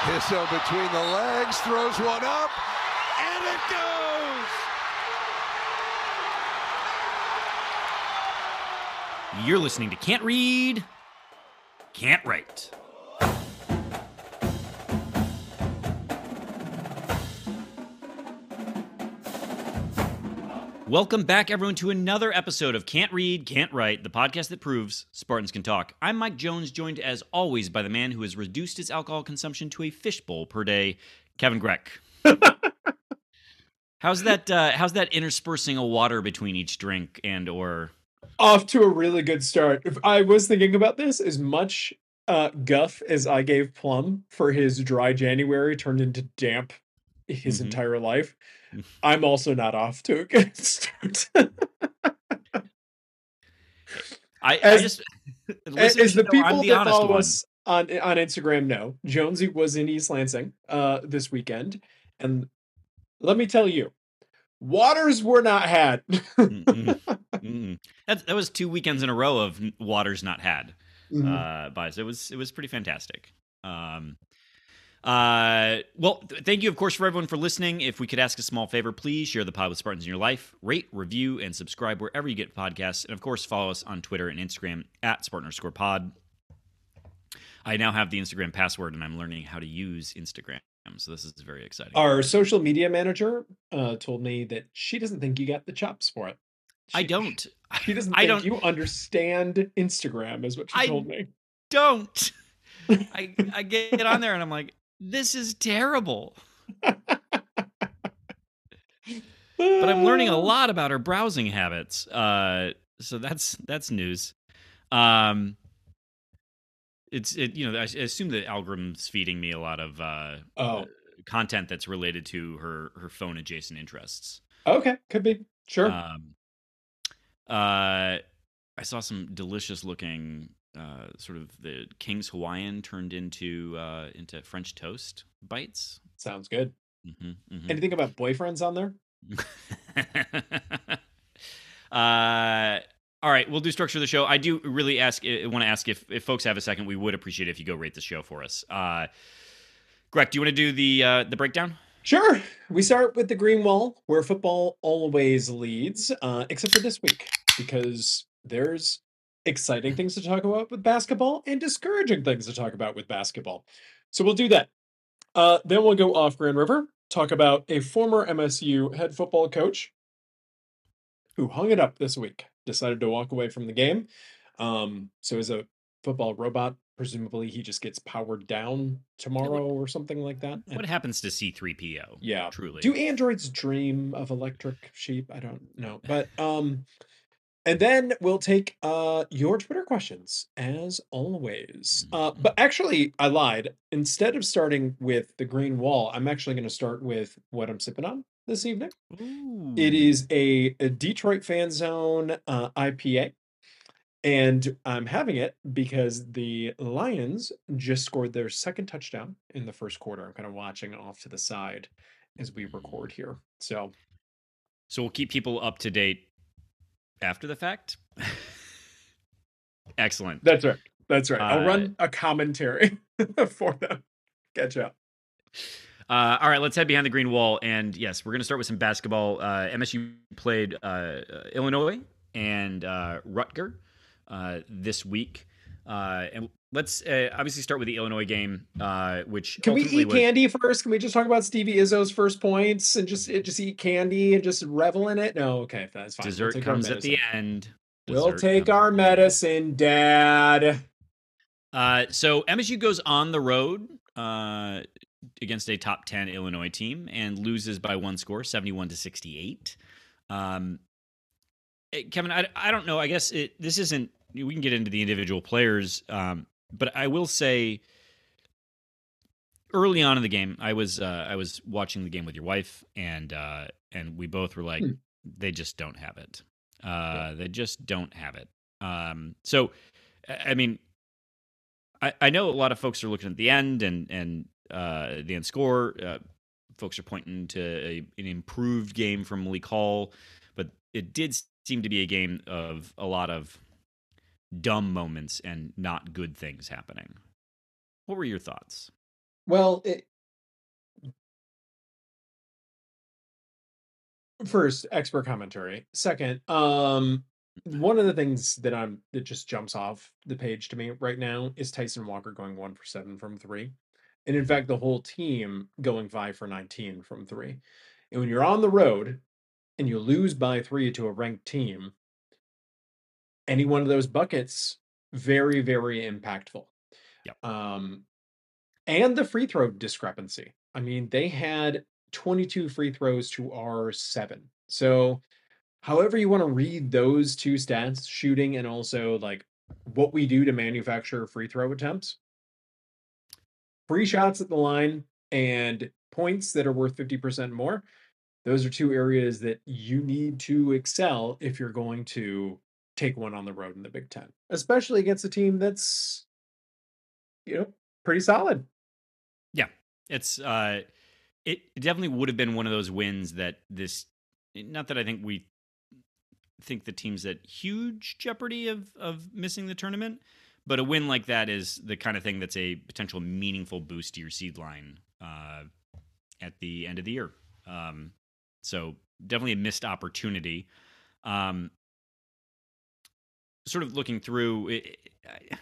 Hisso between the legs, throws one up, and it goes! You're listening to Can't Read, Can't Write. Welcome back, everyone, to another episode of Can't Read, Can't Write, the podcast that proves Spartans can talk. I'm Mike Jones, joined as always by the man who has reduced his alcohol consumption to a fishbowl per day, Kevin Greck. how's that? Uh, how's that interspersing a water between each drink and or? Off to a really good start. If I was thinking about this, as much uh, guff as I gave Plum for his dry January turned into damp his Mhm. entire life. I'm also not off to a good start. I, As- I just as, the I'm people the that follow one. us on on Instagram know, Jonesy was in East Lansing uh, this weekend, and let me tell you, waters were not had. Mm-mm. Mm-mm. That that was two weekends in a row of waters not had Mhm. uh, by us. It was it was pretty fantastic. Um, uh, well, th- thank you, of course, for everyone for listening. If we could ask a small favor, please share the pod with Spartans in your life. Rate, review, and subscribe wherever you get podcasts, and of course, follow us on Twitter and Instagram at Spartan underscore Pod. I now have the Instagram password, and I'm learning how to use Instagram. So this is very exciting. Our social media manager uh, told me that she doesn't think you got the chops for it. I don't. She doesn't I don't. you understand Instagram, is what she I told me. don't. I I get on there and I'm like, this is terrible. But I'm learning a lot about her browsing habits. Uh, so that's that's news. Um, it's it you know I assume the algorithm's feeding me a lot of uh, Oh, content that's related to her her phone adjacent interests. okay, could be sure. Um, uh, I saw some delicious looking uh, sort of the King's Hawaiian turned into uh, into French toast bites. Sounds good. hmm Anything about boyfriends on there? uh, all right, we'll do structure of the show. I do really ask, want to ask if, if folks have a second, we would appreciate it if you go rate the show for us. Uh, Greg, do you want to do the uh, the breakdown? Sure. We start with the green wall, where football always leads, uh, except for this week, because there's exciting things to talk about with basketball and discouraging things to talk about with basketball. So we'll do that. Uh, then we'll go off Grand River, talk about a former MSU head football coach who hung it up this week, decided to walk away from the game. Um, so as a football robot, presumably he just gets powered down tomorrow or something like that. What happens to C3PO? Yeah. Truly. Do androids dream of electric sheep? I don't know. But um and then we'll take uh your Twitter questions as always. Uh Mm-hmm. but actually I lied. Instead of starting with the green wall, I'm actually going to start with what I'm sipping on this evening. It Ooh. is a, a Detroit Fan Zone uh, IPA. And I'm having it because the Lions just scored their second touchdown in the first quarter. I'm kind of watching off to the side as we record here. So, So we'll keep people up to date after the fact. Excellent. that's right. That's right. I'll Uh, run a commentary for them. Catch up. Uh, all right, let's head behind the green wall. And yes, we're going to start with some basketball. Uh, MSU played uh, uh, Illinois and uh, Rutger uh, this week. Uh, and let's uh, obviously start with the Illinois game, uh, which Can we eat was- candy first? Can we just talk about Stevie Izzo's first points and just just eat candy and just revel in it? No, okay, that's fine. We'll Dessert comes at the end. We'll take our at the end. medicine, Dad. Uh, so MSU goes on the road uh, against a top 10 Illinois team and loses by one score, 71 to 68. Um, eh, Kevin, I, I don't know. I guess it, this isn't, we can get into the individual players, um, but I will say early on in the game, I was, uh, I was watching the game with your wife and, uh, and we both were like, Hmm. they just don't have it. Uh, They just don't have it. Um, so, I I mean, I, I know a lot of folks are looking at the end and and uh, the end score. Uh, folks are pointing to a, an improved game from Malik Hall, but it did seem to be a game of a lot of dumb moments and not good things happening. What were your thoughts? Well, it, first, expert commentary. Second, um, one of the things that I'm that just jumps off the page to me right now is Tyson Walker going one for seven from three. And in fact, the whole team going five for 19 from three. And when you're on the road and you lose by three to a ranked team, any one of those buckets, very, very impactful. Yep. Um, and the free throw discrepancy. I mean, they had 22 free throws to our seven. So, however you want to read those two stats, shooting and also like what we do to manufacture free throw attempts, free shots at the line and points that are worth 50% more. Those are two areas that you need to excel if you're going to take one on the road in the Big Ten, especially against a team that's, you know, pretty solid. Yeah, it's uh, it definitely would have been one of those wins that this. Not that I think we think the team's at huge jeopardy of of missing the tournament, but a win like that is the kind of thing that's a potential meaningful boost to your seed line uh, at the end of the year. Um, so definitely a missed opportunity. Um, sort of looking through it, I,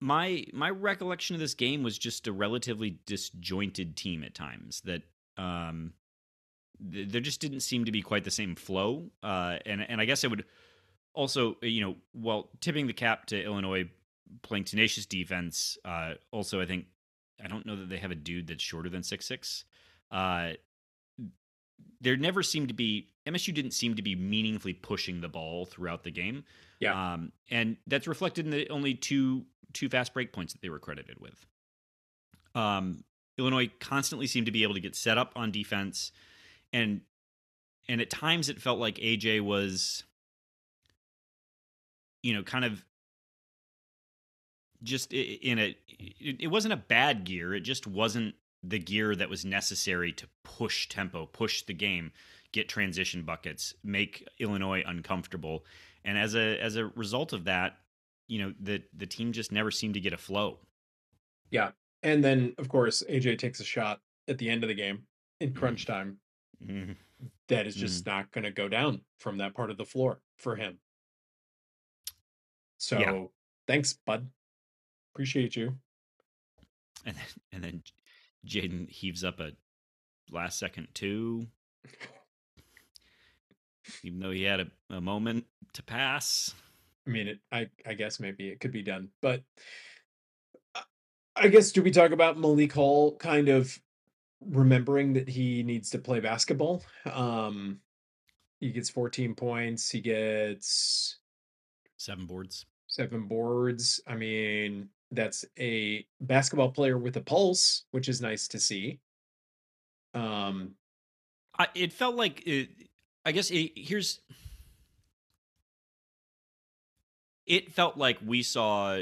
my my recollection of this game was just a relatively disjointed team at times that um th- there just didn't seem to be quite the same flow uh and and I guess I would also you know while tipping the cap to Illinois playing tenacious defense uh also I think I don't know that they have a dude that's shorter than six six uh there never seemed to be MSU didn't seem to be meaningfully pushing the ball throughout the game. Yeah. Um, and that's reflected in the only two two fast break points that they were credited with. Um, Illinois constantly seemed to be able to get set up on defense, and and at times it felt like AJ was, you know, kind of just in a. It wasn't a bad gear. It just wasn't the gear that was necessary to push tempo, push the game, get transition buckets, make Illinois uncomfortable. And as a as a result of that, you know, the the team just never seemed to get a flow. Yeah. And then of course AJ takes a shot at the end of the game in crunch Mm-hmm. time Mhm. that is just not going to go down from that part of the floor for him. So, thanks bud. Appreciate you. And then and then Jaden heaves up a last second two, even though he had a, a moment to pass. I mean, it, I I guess maybe it could be done, but I- I guess do we talk about Malik Hall kind of remembering that he needs to play basketball? Um, he gets 14 points. He gets Seven boards. seven boards. I mean, that's a basketball player with a pulse, which is nice to see. Um, I, it felt like it, I guess it, here's it felt like we saw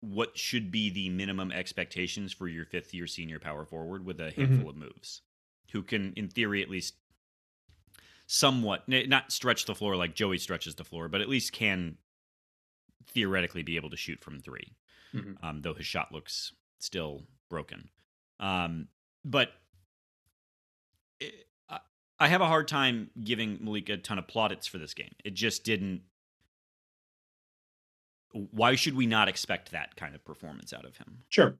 what should be the minimum expectations for your fifth year senior power forward with a handful of moves who can in theory at least somewhat not stretch the floor like Joey stretches the floor but at least can theoretically be able to shoot from 3 Mhm. um, though his shot looks still broken um, but I, have a hard time giving Malik a ton of plaudits for this game. It just didn't. Why should we not expect that kind of performance out of him? sure.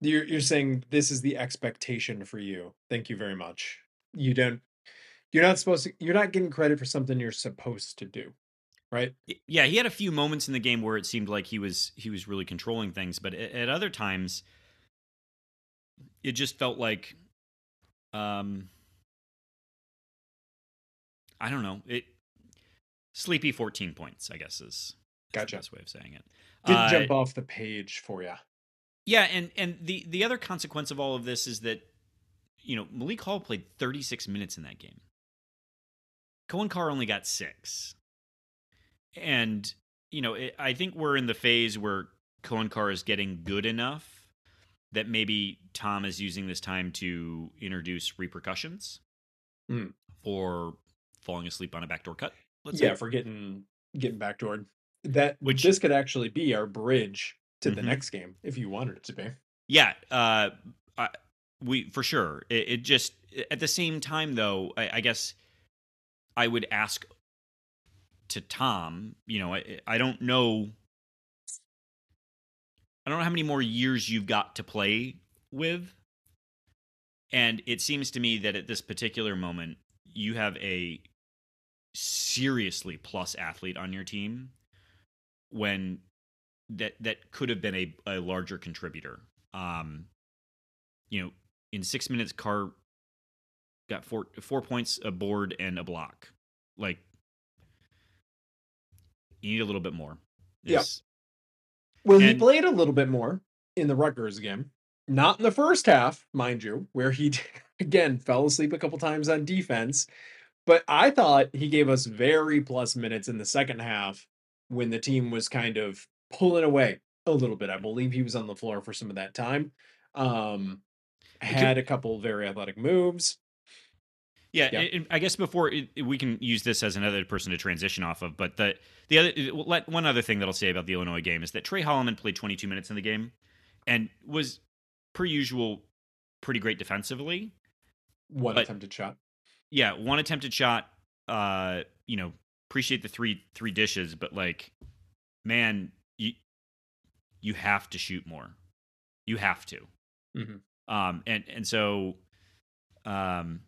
You're you're saying this is the expectation for you. Thank you very much. You don't. You're not supposed to. You're not getting credit for something you're supposed to do, right? Yeah, he had a few moments in the game where it seemed like he was he was really controlling things, but at, at other times, it just felt like, um, I don't know, it sleepy fourteen points. I guess is, is Gotcha. the best way of saying it. Didn't Uh, jump off the page for you. Yeah, and and the the other consequence of all of this is that you know Malik Hall played 36 minutes in that game. Coen Carr only got six, and you know it, I think we're in the phase where Coen Carr is getting good enough that maybe Tom is using this time to introduce repercussions Hmm. for falling asleep on a backdoor cut. Let's yeah, say. for getting getting backdoored. That Which- this could actually be our bridge to the Mhm. next game if you wanted it to be. Yeah, uh, I, we for sure. It, it just at the same time, though, I, I guess I would ask to Tom. You know, I, I don't know. I don't know how many more years you've got to play with, and it seems to me that at this particular moment, you have a seriously plus athlete on your team when that that could have been a, a larger contributor. Um, you know, in six minutes, Carr got four four points, a board, and a block. Like, you need a little bit more. Yeah. Is- Well, he played a little bit more in the Rutgers game. Not in the first half, mind you, where he again fell asleep a couple times on defense. But I thought he gave us very plus minutes in the second half when the team was kind of pulling away a little bit. I believe he was on the floor for some of that time. Um, had a couple very athletic moves. Yeah, Yeah. I guess before it- we can use this as another person to transition off of, but the the other let- one other thing that I'll say about the Illinois game is that Tre Holloman played 22 minutes in the game and was per usual pretty great defensively. One But- attempted shot. Yeah, one attempted shot. Uh, you know, appreciate the three three dishes, but like, man, you you have to shoot more. You have to. Mhm. Um, and and so, um,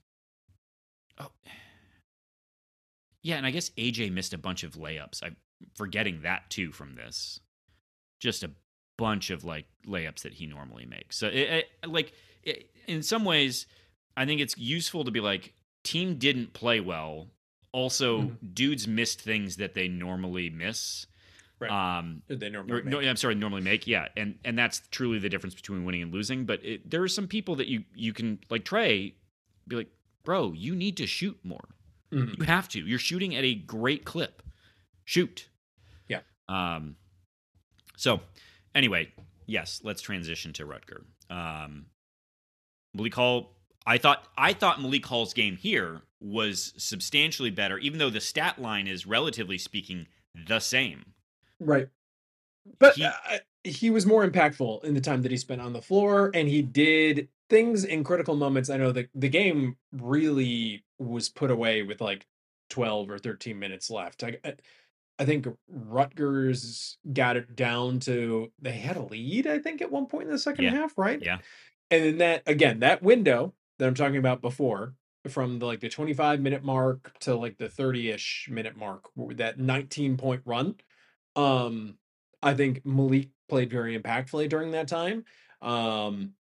oh, yeah, and I guess AJ missed a bunch of layups. I'm forgetting that too from this. Just a bunch of like layups that he normally makes. So, it, it, like, it, in some ways, I think it's useful to be like, team didn't play well. Also, Mhm. dudes missed things that they normally miss. Right. Um, They or, normally no. I'm sorry, normally make. Yeah, and and that's truly the difference between winning and losing. But it, there are some people that you you can like Trey, be like, bro, you need to shoot more. Mhm. You have to. You're shooting at a great clip. Shoot. Yeah. Um. So, anyway, yes, let's transition to Rutger. Um, Malik Hall. I thought I thought Malik Hall's game here was substantially better, even though the stat line is relatively speaking the same. Right. But He- uh, he was more impactful in the time that he spent on the floor, and he did things in critical moments. I know the the game really was put away with like twelve or thirteen minutes left. I I- I think Rutgers got it down to they had a lead. I think at one point in the second Yeah. half, right? Yeah. And then that again, that window that I'm talking about before, from the like the 25 minute mark to like the 30-ish minute mark, that 19 point run. Um, I think Malik played very impactfully during that time. Um,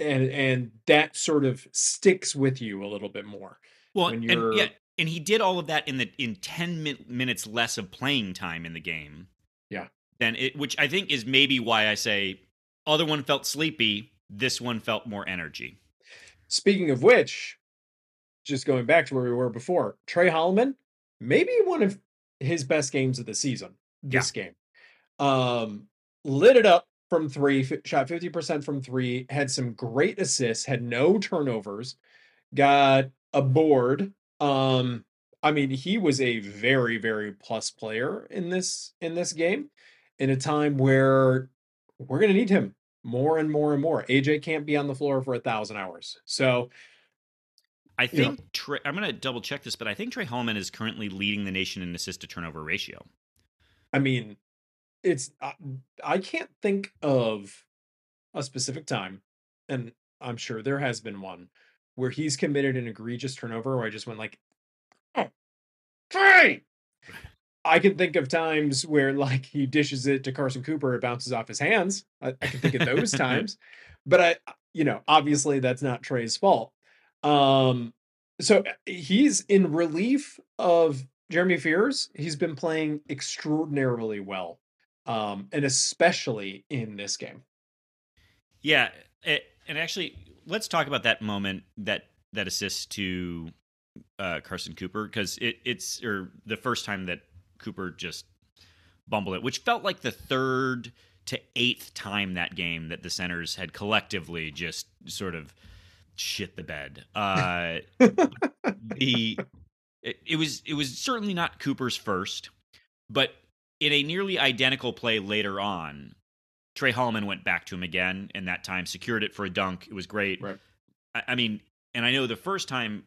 and and that sort of sticks with you a little bit more. Well, when and yeah, and he did all of that in the in ten min- minutes less of playing time in the game. Yeah. Than it, which I think is maybe why I say other one felt sleepy, this one felt more energy. Speaking of which, just going back to where we were before, Tre Holloman, maybe one of his best games of the season. This game, um, lit it up from three, shot fifty percent from three, had some great assists, had no turnovers, got a board. Um, I mean, he was a very, very plus player in this in this game, in a time where we're gonna need him more and more and more. AJ can't be on the floor for a thousand hours. So I think Trey, I'm going to double check this, but I think Tre Holloman is currently leading the nation in assist to turnover ratio. I mean, it's I, I can't think of a specific time, and I'm sure there has been one where he's committed an egregious turnover where I just went like, "Oh, Trey!" I can think of times where like he dishes it to Carson Cooper, it bounces off his hands. I, I can think of those times, but I, you know, obviously that's not Trey's fault. Um, so he's in relief of Jeremy Fears. He's been playing extraordinarily well, um, and especially in this game. Yeah, it, and actually, let's talk about that moment that that assist to uh, Carson Cooper because it, it's or the first time that Cooper just bumbled it, which felt like the third to eighth time that game that the centers had collectively just sort of shit the bed. Uh, the it, it was it was certainly not Cooper's first, but in a nearly identical play later on, Tre Holloman went back to him again, and that time secured it for a dunk. It was great. Right. I, I mean, and I know the first time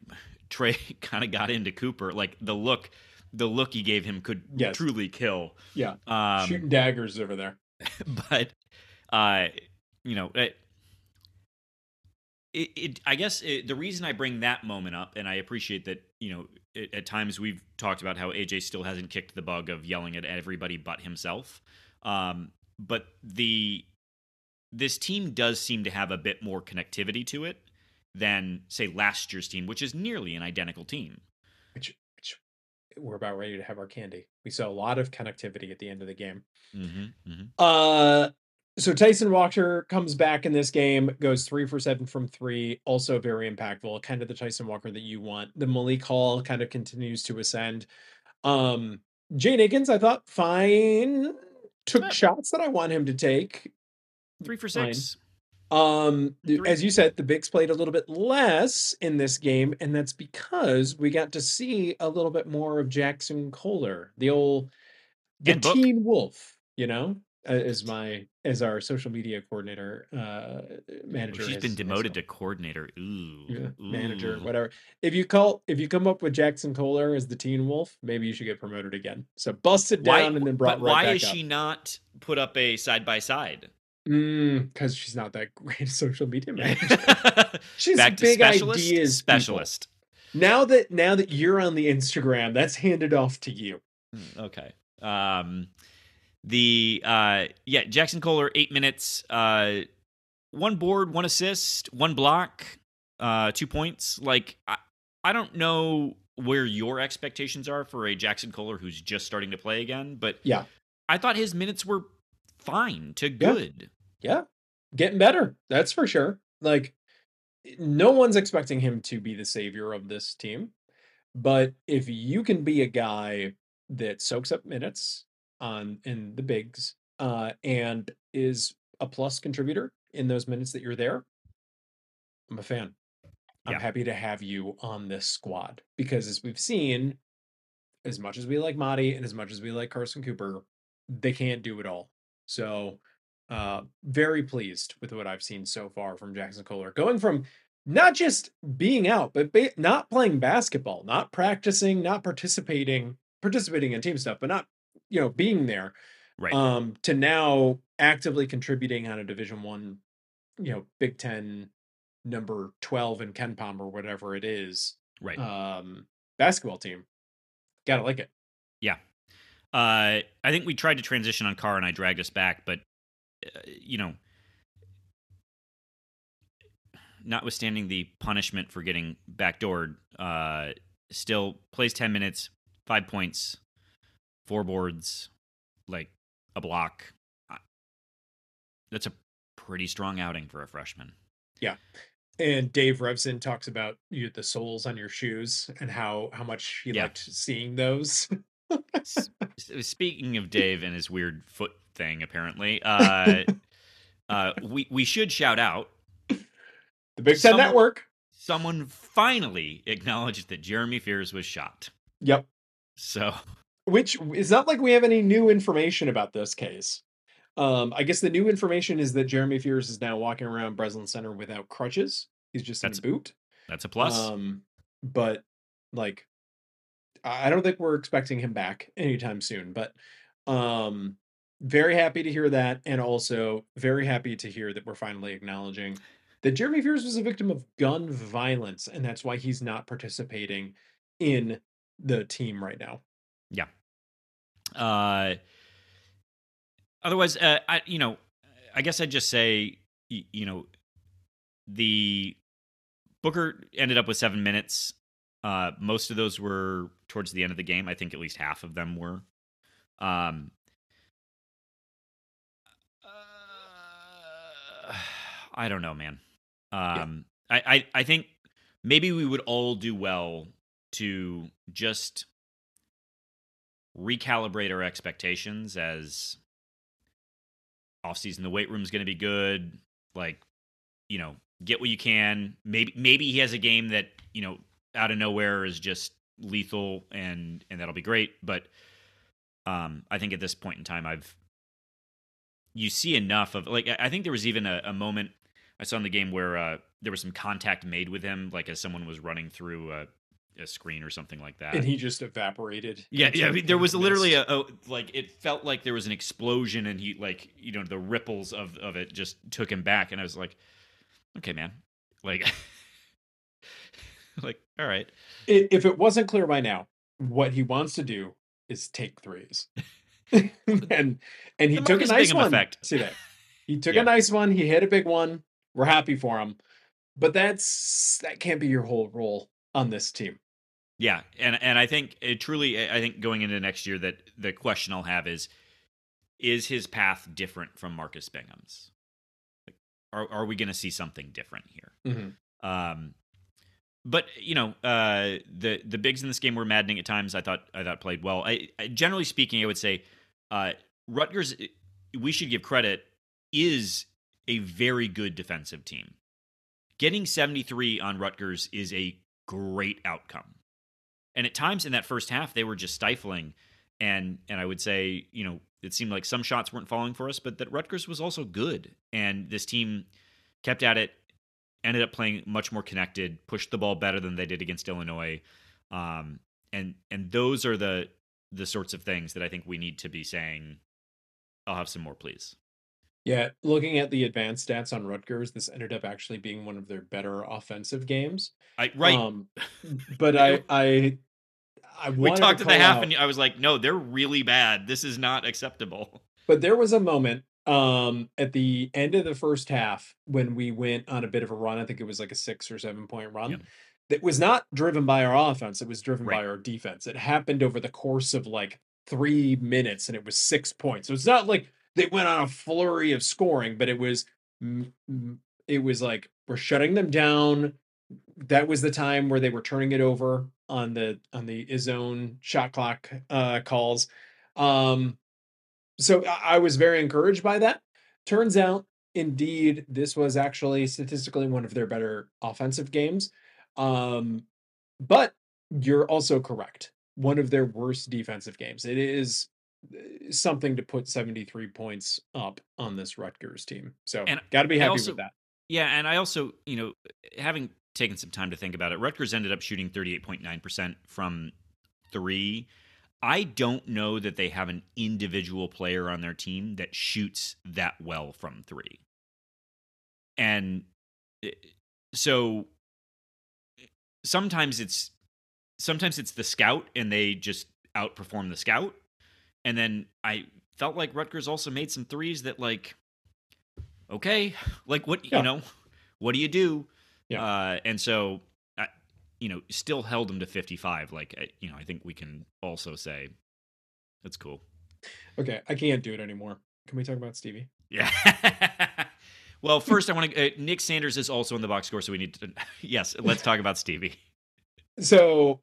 Trey kind of got into Cooper, like the look, the look he gave him could Yes. truly kill. Yeah. Um, Shooting daggers over there. but uh you know it, it, it i guess it, the reason i bring that moment up and i appreciate that you know it, at times we've talked about how aj still hasn't kicked the bug of yelling at everybody but himself um but the this team does seem to have a bit more connectivity to it than say last year's team which is nearly an identical team we're about ready to have our candy. We saw a lot of connectivity at the end of the game. mm-hmm, mm-hmm. Uh so Tyson Walker comes back in this game, goes three for seven from three, also very impactful, kind of the Tyson Walker that you want. The Malik Hall kind of continues to ascend. Um Jaden Akins, I thought fine, took Yeah. shots that I want him to take. three for Fine. Um, as you said, the Bigs played a little bit less in this game, and that's because we got to see a little bit more of Jackson Kohler, the old the teen wolf, you know, as my as our social media coordinator uh manager. she's has- been demoted to coordinator ooh, yeah, manager, whatever. If you call if you come up with Jackson Kohler as the teen wolf, maybe you should get promoted again. So busted why, down and then brought but right why is up. she not put up a side by side? Because she's not that great a social media manager. She's Back big specialist. ideas people. specialist. Now that now that you're on the Instagram, that's handed off to you. Hmm, Okay. Um, the uh, yeah, Jackson Kohler, eight minutes, uh, one board, one assist, one block, uh, two points. Like I, I don't know where your expectations are for a Jackson Kohler who's just starting to play again, but Yeah. I thought his minutes were fine to good. Yeah. Getting better. That's for sure. Like no one's expecting him to be the savior of this team. But if you can be a guy that soaks up minutes on in the bigs uh and is a plus contributor in those minutes that you're there, I'm a fan. I'm Yeah. happy to have you on this squad because as we've seen, as much as we like Mady and as much as we like Carson Cooper, they can't do it all. So uh very pleased with what I've seen so far from Jackson Kohler. Going from not just being out, but ba- not playing basketball, not practicing, not participating, participating in team stuff, but not, you know, being there Right. um to now actively contributing on a division one you know big 10 number 12 in KenPom or whatever it is right. um basketball team gotta like it Yeah. Uh, I think we tried to transition on Carr and I dragged us back, but, you know, notwithstanding the punishment for getting backdoored, uh, still plays 10 minutes, five points, four boards, like a block. That's a pretty strong outing for a freshman. Yeah. And Dave Revsine talks about you the soles on your shoes and how how much he Yeah. liked seeing those Speaking of Dave and his weird foot thing, apparently, uh, uh, we we should shout out the big 10 Someone- network someone finally acknowledged that Jeremy Fears was shot. yep So which is not like we have any new information about this case. Um, I guess the new information is that Jeremy Fears is now walking around Breslin Center without crutches. He's just That's- in a boot. that's a plus. Um, but like, I don't think we're expecting him back anytime soon. But um, very happy to hear that, and also very happy to hear that we're finally acknowledging that Jeremy Fears was a victim of gun violence, and that's why he's not participating in the team right now. Yeah. Uh, otherwise, uh, I you know, I guess I'd just say you know, the Booker ended up with seven minutes. Uh, most of those were towards the end of the game. I think at least half of them were. Um, uh, I don't know, man. Um, I, I I think maybe we would all do well to just recalibrate our expectations as offseason the weight room's going to be good like you know get what you can maybe maybe he has a game that you know out of nowhere is just lethal and and that'll be great but um i think at this point in time i've you see enough of like I I think there was even a, a moment I saw in the game where uh, there was some contact made with him, like as someone was running through a, a screen or something like that. and he just evaporated. Yeah, yeah. I mean, there was literally a, a like it felt like there was an explosion, and he like you know the ripples of of it just took him back, and I was like, okay, man, like, like all right, If it wasn't clear by now, what he wants to do is take threes, and and he The took a nice one. effect. See that? He took Yeah. a nice one. He hit a big one. We're happy for him, but that's that can't be your whole role on this team. yeah, and and I think it truly, I think going into next year, that the question I'll have is, is his path different from Marcus Bingham's? Like, are are we going to see something different here? Mhm. Um, but you know, uh, the the bigs in this game were maddening at times. I thought I thought played well. I, I generally speaking, I would say uh, Rutgers. We should give credit is a very good defensive team. Getting 73 on Rutgers is a great outcome. And at times in that first half, they were just stifling. And and I would say, you know, it seemed like some shots weren't falling for us, but that Rutgers was also good. And this team kept at it, ended up playing much more connected, pushed the ball better than they did against Illinois. Um, and and those are the the sorts of things that I think we need to be saying. I'll have some more, please. Yeah, looking at the advanced stats on Rutgers, this ended up actually being one of their better offensive games. I right. Um, but I I I we wanted to talked at the half, out- and I was like, "No, they're really bad. This is not acceptable." But there was a moment um at the end of the first half when we went on a bit of a run. I think it was like a six or seven point run. Yep. That was not driven by our offense. It was driven by our defense. It happened over the course of like three minutes and it was six points. So it's not like they went on a flurry of scoring, but it was it was like we're shutting them down. That was the time where they were turning it over on the on the zone shot clock uh calls. Um so I I was very encouraged by that. Turns out, indeed, this was actually statistically one of their better offensive games. Um, but you're also correct. One of their worst defensive games. It is something to put 73 points up on this Rutgers team. So got to be happy also- with that. Yeah, and I also, you know, having taken some time to think about it, Rutgers ended up shooting 38.9% from three. I don't know that they have an individual player on their team that shoots that well from three. And eh, so sometimes it's sometimes it's the scout and they just outperform the scout. And then I felt like Rutgers also made some threes that like okay, like what Yeah. you know, what do you do? Yeah. Uh, and so, I, you know, still held them to 55. Like, you know, I think we can also say that's cool. Okay, I can't do it anymore. Can we talk about Stevie? Yeah. well, first, I want to. Uh, Nick Sanders is also in the box score, so we need to. Yes, let's talk about Stevie. So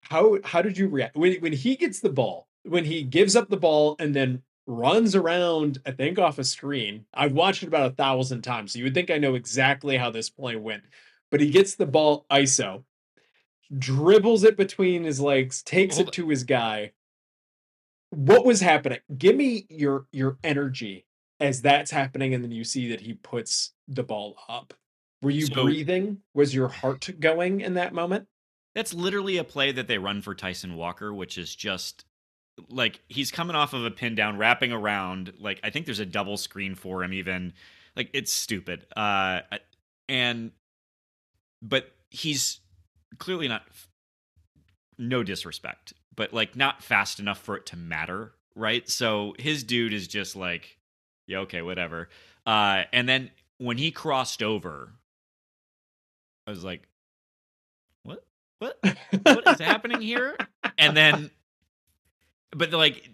how how did you react when when he gets the ball? When he gives up the ball and then runs around, I think off a screen. I've watched it about a thousand times, so you would think I know exactly how this play went. But he gets the ball ISO, dribbles it between his legs, takes Hold it to his guy. What was happening? Give me your your energy as that's happening, and then you see that he puts the ball up. Were you So- breathing? Was your heart going in that moment? That's literally a play that they run for Tyson Walker, which is just like he's coming off of a pin down, wrapping around. Like I think there's a double screen for him, even. Like it's stupid. Uh, and but he's clearly not. No disrespect, but like not fast enough for it to matter, right? So his dude is just like, yeah, okay, whatever. Uh, and then when he crossed over, I was like, what? What? what is happening here? And then, but like,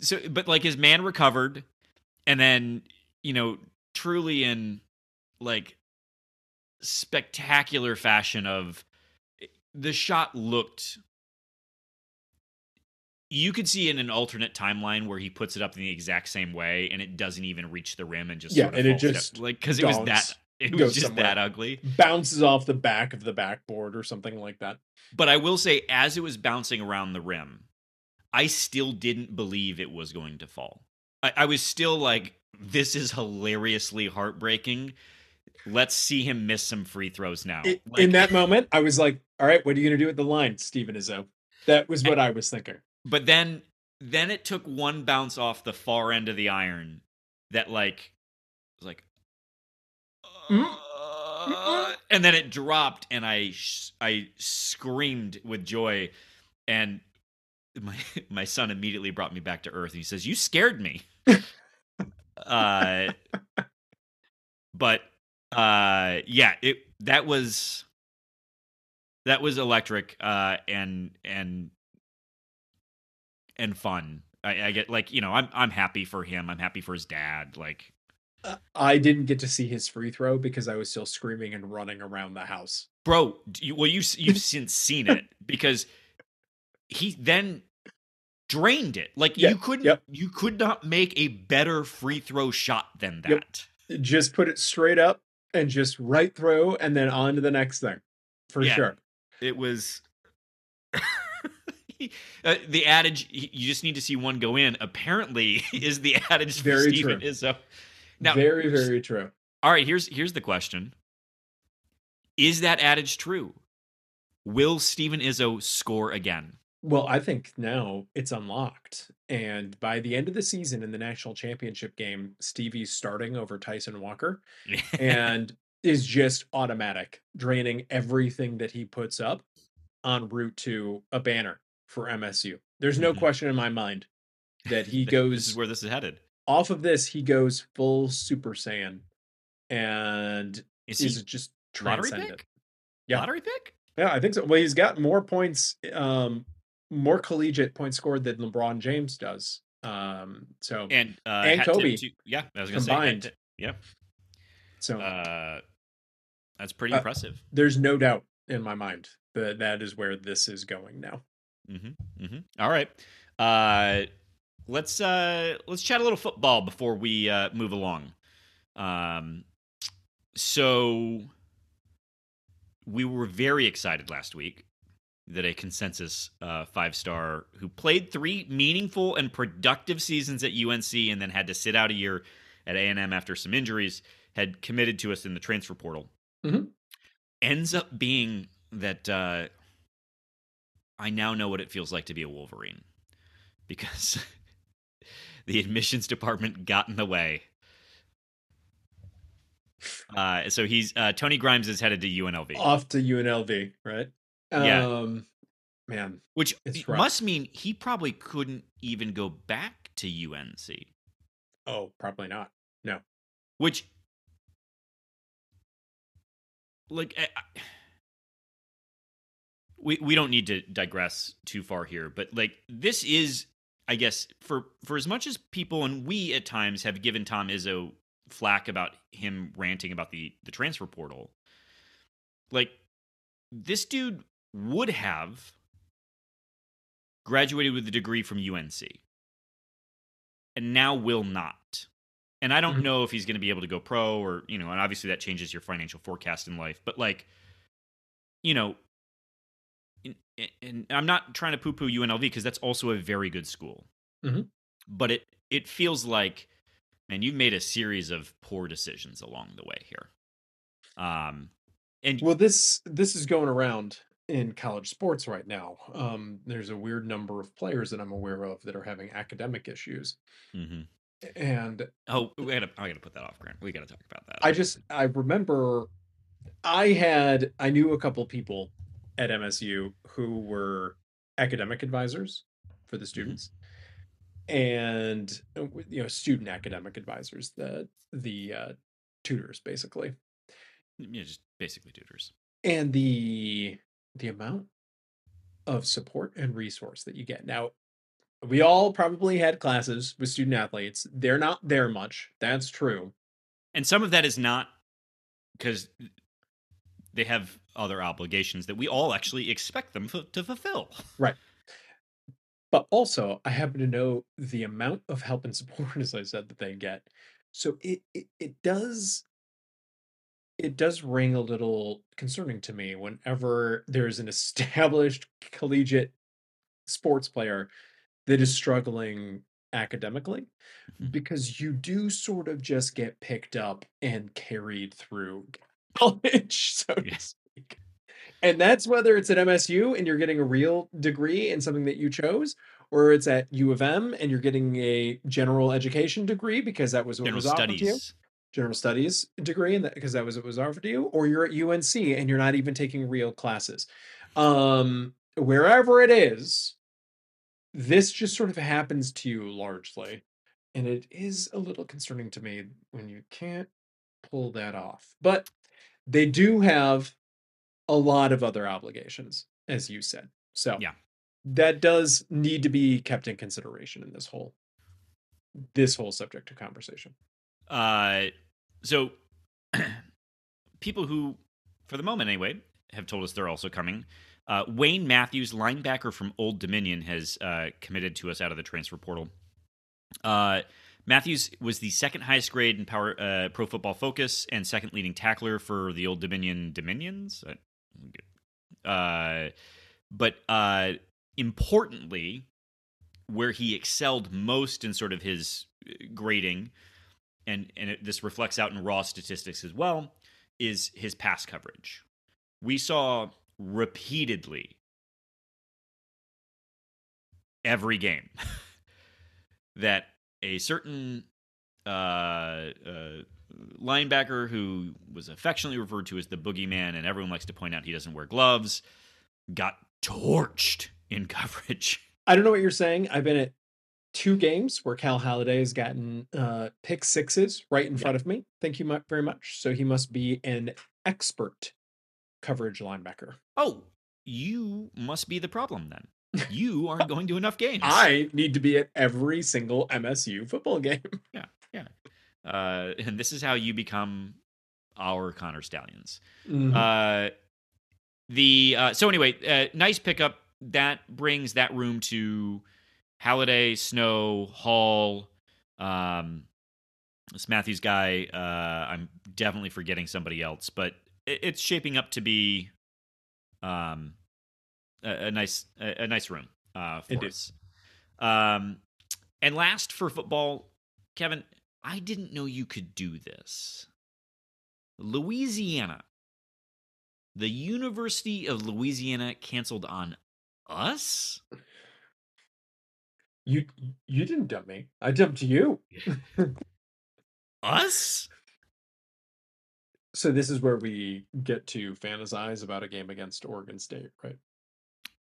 so, but like his man recovered, and then you know, truly in like spectacular fashion of the shot looked. You could see in an alternate timeline where he puts it up in the exact same way, and it doesn't even reach the rim, and just Yeah, sort of and it just like because it was that it was just somewhere. that ugly. bounces off the back of the backboard or something like that. But I will say, as it was bouncing around the rim, I still didn't believe it was going to fall. I, I was still like, this is hilariously heartbreaking. Let's see him miss some free throws now. I- Like- in that moment, I was like, "All right, what are you going to do at the line, Steven Izzo?" That was what I was thinking. but then then it took one bounce off the far end of the iron that like was like Mm. uh, and then it dropped and i sh- i screamed with joy and my my son immediately brought me back to earth and he says you scared me. Uh but uh yeah it that was that was electric uh and and and fun. I, I get like you know i'm i'm happy for him. I'm happy for his dad like Uh, I didn't get to see his free throw because I was still screaming and running around the house. bro you, well you you've since seen it because he then drained it like Yeah, you couldn't yep. you could not make a better free throw shot than Yep. that Just put it straight up and just right through, and then on to the next thing, for Yeah. sure. it was uh, the adage you just need to see one go in apparently is the adage for Very Steven true. Izzo. Now, very, very true. all right here's here's the question is that adage true will Steven Izzo score again Well, I think now it's unlocked. And by the end of the season in the national championship game, Stevie's starting over Tyson Walker and is just automatic, draining everything that he puts up en route to a banner for MSU. There's no Mhm. question in my mind that he this goes is where this is headed off of this, he goes full Super Saiyan and is is, just lottery pick Yeah. lottery pick Yeah, I think so. Well, he's got more points, um, more collegiate points scored than LeBron James does. Um, so and uh And Kobe to- yeah i was gonna combined. hat tip- yeah so uh that's pretty Uh, impressive there's no doubt in my mind that that is where this is going now. Mm-hmm. Mm-hmm. All right. Uh, let's uh, let's chat a little football before we uh, move along. Um, so we were very excited last week that a consensus uh, five star who played three meaningful and productive seasons at UNC and then had to sit out a year at A and M after some injuries had committed to us in the transfer portal. Mhm. Ends up being that uh, I now know what it feels like to be a Wolverine because the admissions department got in the way. Uh, so he's uh, Tony Grimes is headed to UNLV, Off to UNLV, right? Yeah. Um, man, which must mean he probably couldn't even go back to UNC. oh, probably not. No. Which, like, I, I- we we don't need to digress too far here, but like, this is, I guess, for for as much as people and we at times have given Tom Izzo flack about him ranting about the the transfer portal, like, this dude would have graduated with a degree from UNC, and now will not. And I don't Mhm. know if he's going to be able to go pro or, you know, and obviously that changes your financial forecast in life. But like, you know, and I'm not trying to poo poo UNLV because that's also a very good school. Mhm. But it it feels like, man, you've made a series of poor decisions along the way here. Um, and Well, this this is going around in college sports right now. Um, there's a weird number of players that I'm aware of that are having academic issues, Mhm. and oh, we gotta, I gotta put that off, Grant. We gotta talk about that. I just I remember I had I knew a couple people at MSU who were academic advisors for the students and uh, you know student academic advisors the the uh, tutors basically yeah, just basically tutors. and the the amount of support and resource that you get now we all probably had classes with student athletes they're not there much that's true and some of that is not because they have other obligations that we all actually expect them f- to fulfill. Right. But also I happen to know the amount of help and support, as I said, that they get. So it it, it does it does ring a little concerning to me whenever there's an established collegiate sports player that is struggling academically Mhm. because you do sort of just get picked up and carried through college, so to speak. And that's whether it's at MSU and you're getting a real degree in something that you chose, or it's at U of M and you're getting a general education degree because that was what General was offered to you. General studies degree and that because that was what was offered to you or you're at UNC and you're not even taking real classes. Um wherever it is this just sort of happens to you largely and it is a little concerning to me when you can't pull that off. But they do have a lot of other obligations as you said. So Yeah. that does need to be kept in consideration in this whole this whole subject of conversation Uh, so people who, for the moment anyway, have told us they're also coming. Uh, Wayne Matthews, linebacker from Old Dominion, has uh, committed to us out of the transfer portal. Uh, Matthews was the second highest grade in Power uh, Pro Football Focus and second leading tackler for the Old Dominion Dominions. Uh, but uh, importantly, where he excelled most in sort of his grading, and and it, this reflects out in raw statistics as well, is his pass coverage. We saw repeatedly every game that a certain uh, uh, linebacker who was affectionately referred to as the boogeyman, and everyone likes to point out he doesn't wear gloves, got torched in coverage. I don't know what you're saying. I've been at two games where Cal Haladay has gotten uh, pick sixes right in Yeah. front of me. Thank you very much. So he must be an expert coverage linebacker. Oh, you must be the problem then. You aren't going to enough games. I need to be at every single MSU football game. Yeah, yeah. Uh, and this is how you become our Connor Stalions. Mhm. Uh, the uh, so anyway, uh, nice pickup. That brings that room to Haladay, Snow, Hall. Um, this Matthews guy. Uh, I'm definitely forgetting somebody else, but it, it's shaping up to be um, a, a nice a, a nice room uh, for us. Um, and last for football, Kevin, I didn't know you could do this. Louisiana. The University of Louisiana canceled on us? You you didn't dump me. I dumped you. Us? So this is where we get to fantasize about a game against Oregon State, right?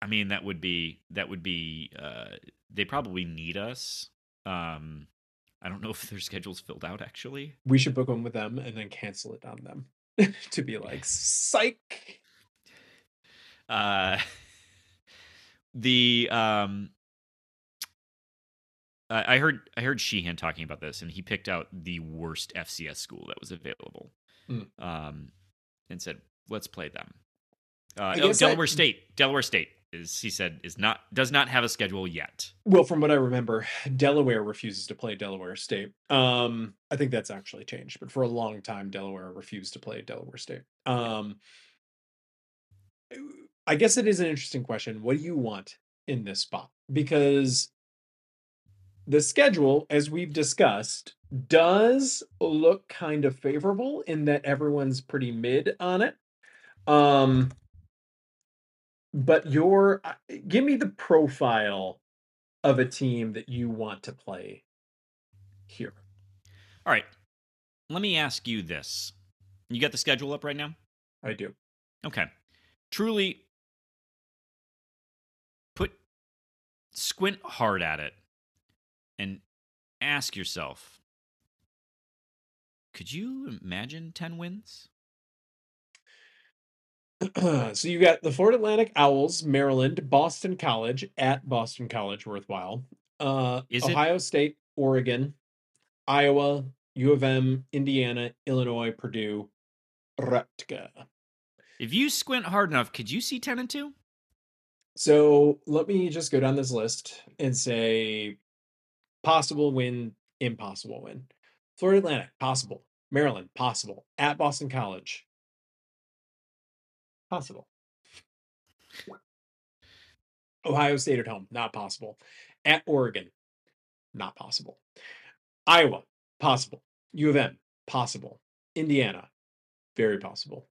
I mean that would be that would be uh they probably need us. Um I don't know if their schedule's filled out actually. We should book one with them and then cancel it on them to be like psych. Uh the um I I heard I heard Sheehan talking about this, and he picked out the worst FCS school that was available, Mm. um, and said, "Let's play them." Uh, oh, Delaware State. Delaware State is he said is not does not have a schedule yet. Well, from what I remember, Delaware refuses to play Delaware State. Um, I think that's actually changed, but for a long time, Delaware refused to play Delaware State. Um, I guess it is an interesting question. What do you want in this spot? Because the schedule, as we've discussed, does look kind of favorable in that everyone's pretty mid on it. Um, but your uh, give me the profile of a team that you want to play here. All right, let me ask you this: You got the schedule up right now? I do. Okay. Truly put squint hard at it and ask yourself could you imagine 10 wins? so you got the Florida Atlantic Owls, Maryland, Boston College at Boston College, worthwhile. Uh, Is it- Ohio State, Oregon, Iowa, U of M, Indiana, Illinois, Purdue, Rutger. If you squint hard enough, could you see 10 and 2? So let me just go down this list and say possible win, impossible win. Florida Atlantic, possible. Maryland, possible. At Boston College, possible. Ohio State at home, not possible. At Oregon, not possible. Iowa, possible. U of M, possible. Indiana, very possible.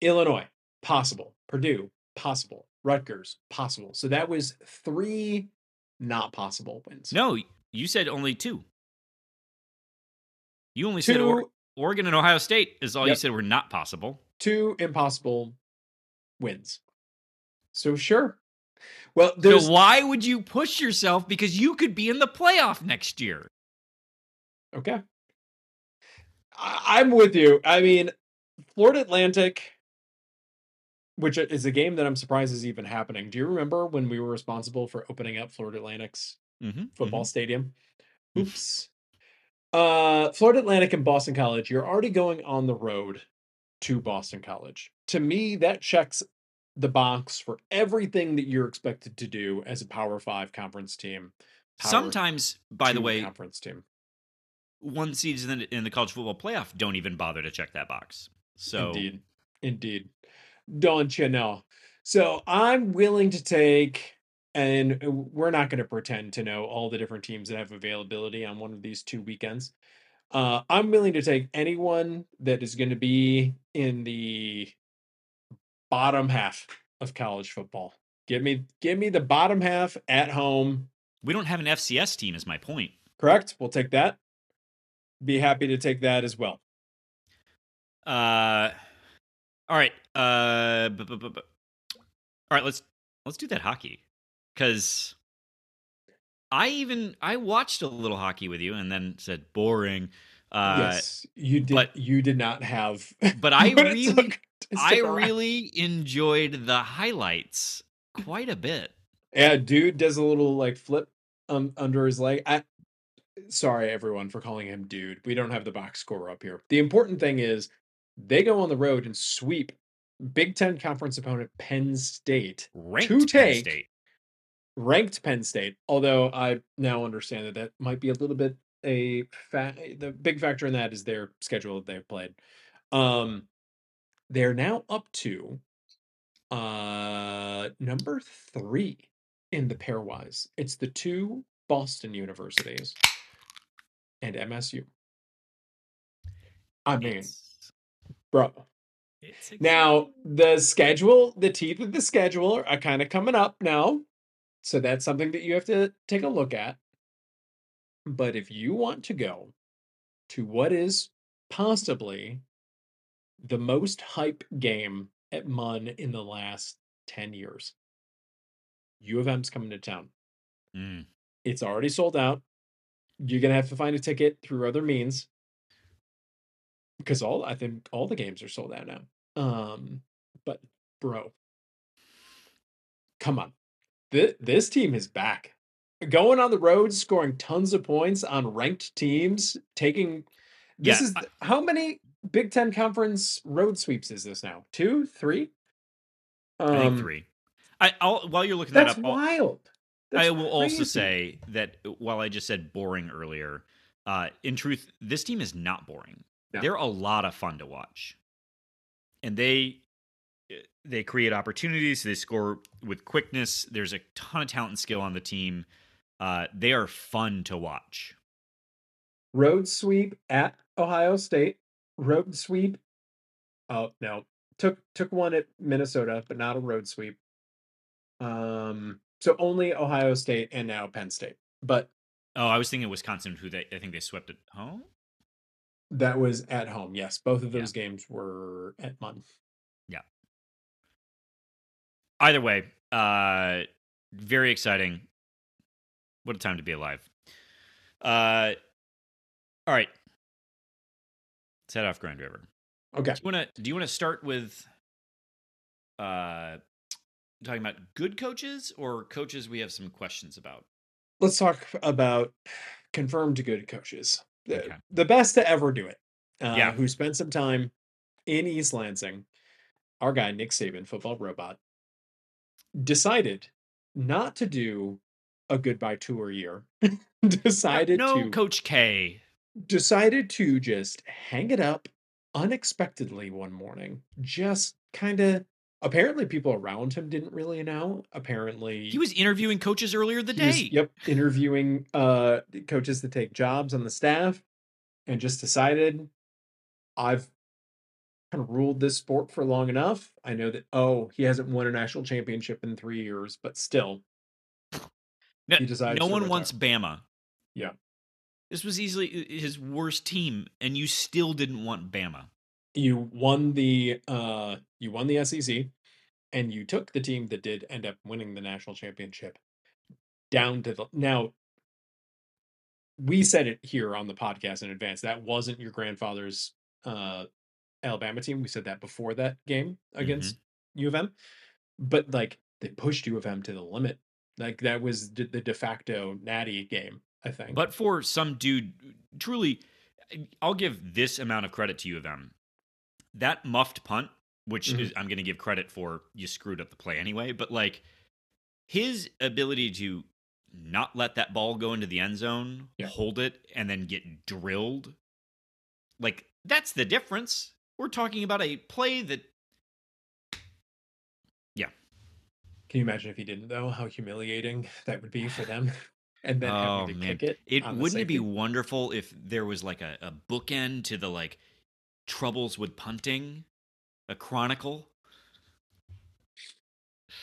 Illinois, possible. Purdue, possible. Rutgers, possible. So that was three not possible wins. No, you said only two. You only said or- Oregon and Ohio State is all you said were not possible. two impossible wins. So sure. Well, there's So why would you push yourself? Because you could be in the playoff next year. Okay. I- I'm with you. I mean, Florida Atlantic, which is a game that I'm surprised is even happening. Do you remember when we were responsible for opening up Florida Atlantic's Mm-hmm. football stadium? Oops. Uh, Florida Atlantic and Boston College, you're already going on the road to Boston College. To me, that checks the box for everything that you're expected to do as a Power Five conference team. Power Sometimes, by the way, conference team. one seeds in the, in the college football playoff don't even bother to check that box. So Indeed. Indeed. Don't you know? So I'm willing to take, and uh, we're not going to pretend to know all the different teams that have availability on one of these two weekends. Uh, I'm willing to take anyone that is going to be in the bottom half of college football. Give me, give me the bottom half at home. we don't have an FCS team. Is my point. Correct? We'll take that. Be happy to take that as well. Uh, all right. Uh, bu- bu- bu- bu- all right. Let's let's do that hockey because I even I watched a little hockey with you and then said boring. Uh, yes, you did. but- you did not have. but I really I around. really enjoyed the highlights quite a bit. Yeah, dude does a little like flip um under his leg. I sorry everyone for calling him dude. We don't have the box score up here. The important thing is they go on the road and sweep Big Ten conference opponent Penn State, Ranked To Penn take- State. ranked Penn State. Although I now understand that that might be a little bit a fa- the big factor in that is their schedule that they've played. Um, they're now up to uh number three in the pairwise. It's the two Boston universities and MSU. I mean, It's, bro. Now the schedule, the teeth of the schedule are, kind of coming up now. So that's something that you have to take a look at. But if you want to go to what is possibly the most hype game at Munn in the last 10 years, U of M's coming to town. Mm. It's already sold out. You're gonna have to find a ticket through other means. Because all I think all the games are sold out now. Um, but bro, come on. This, this team is back. Going on the road, scoring tons of points on ranked teams, taking this Yeah, is th- how many Big Ten conference road sweeps is this now? Two, three? I think Um, three. I I'll, while you're looking that up, wild. I That's will also say that uh, while I just said boring earlier, uh, in truth, this team is not boring. No. They're a lot of fun to watch, and they uh, they create opportunities. They score with quickness. There's a ton of talent and skill on the team. Uh, they are fun to watch. road sweep at Ohio State, road sweep. Oh no, took took one at Minnesota, but not a road sweep. Um, so only Ohio State and now Penn State, but Oh, I was thinking Wisconsin, who they I think they swept at home. That was at home. Yes, both of Yeah. those games were at Munn. Yeah. Either way, uh, very exciting. What a time to be alive. Uh, all right. Let's head off Grand River. Okay, Do you want to? Do you want to start with uh, talking about good coaches or coaches we have some questions about? let's talk about confirmed good coaches. The, Okay. the best to ever do it. Uh, Yeah. Who spent some time in East Lansing. Our guy, Nick Saban, football robot, decided not to do a goodbye tour year. decided no, to Coach K. decided to just hang it up unexpectedly one morning. Just kind of apparently people around him didn't really know. Apparently He was interviewing coaches earlier the he was- day. yep, interviewing uh coaches to take jobs on the staff and just decided I've kind of ruled this sport for long enough. I know that oh, he hasn't won a national championship in 3 years, but still No, he decides no one retire. wants Bama. Yeah. This was easily his worst team, and you still didn't want Bama. You won the uh you won the SEC and you took the team that did end up winning the national championship down to the now we said it here on the podcast in advance that wasn't your grandfather's uh Alabama team we said that before that game against U of M but like they pushed U of M to the limit like that was the de facto natty game I think But for some dude, truly, I'll give this amount of credit to U of M. That muffed punt, which Mhm. is, I'm going to give credit for, you screwed up the play anyway. But like his ability to not let that ball go into the end zone, Yeah. hold it, and then get drilled, like that's the difference. We're talking about a play that Yeah. can you imagine if he didn't though how humiliating that would be for them and then Oh, having to man. kick it It wouldn't it be wonderful if there was like a, a bookend to the like troubles with punting, a chronicle.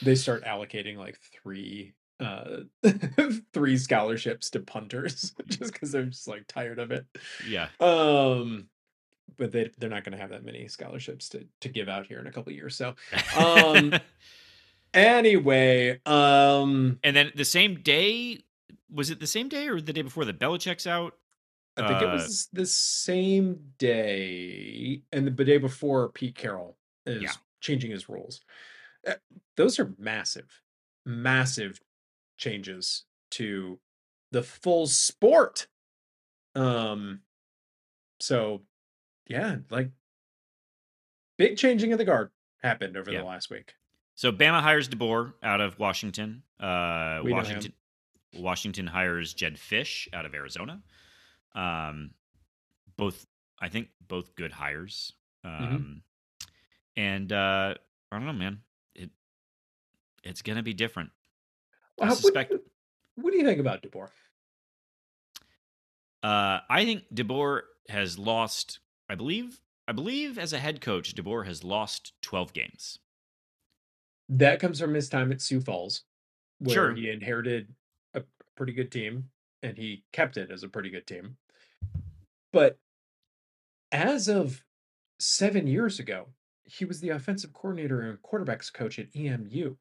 they start allocating like three uh three scholarships to punters just because they're just like tired of it Yeah. um but they they're not going to have that many scholarships to to give out here in a couple years so Um, anyway um and then the same day, was it the same day or the day before that Belichick's out? I think it Uh, was the same day and the day before pete carroll is Yeah. changing his rules Uh, those are massive massive changes to the full sport um so yeah like big changing of the guard happened over Yeah. the last week So Bama hires DeBoer out of Washington. Uh, We know him. Washington Washington hires Jedd Fisch out of Arizona. Um, both, I think, both good hires. Mm-hmm. Um, and uh, I don't know, man. It it's gonna be different. I How- what, suspect. what do you think about DeBoer? Uh, I think DeBoer has lost. I believe. I believe as a head coach, DeBoer has lost twelve games. That comes from his time at Sioux Falls, where Sure. he inherited a pretty good team and he kept it as a pretty good team. But as of seven years ago, he was the offensive coordinator and quarterbacks coach at EMU.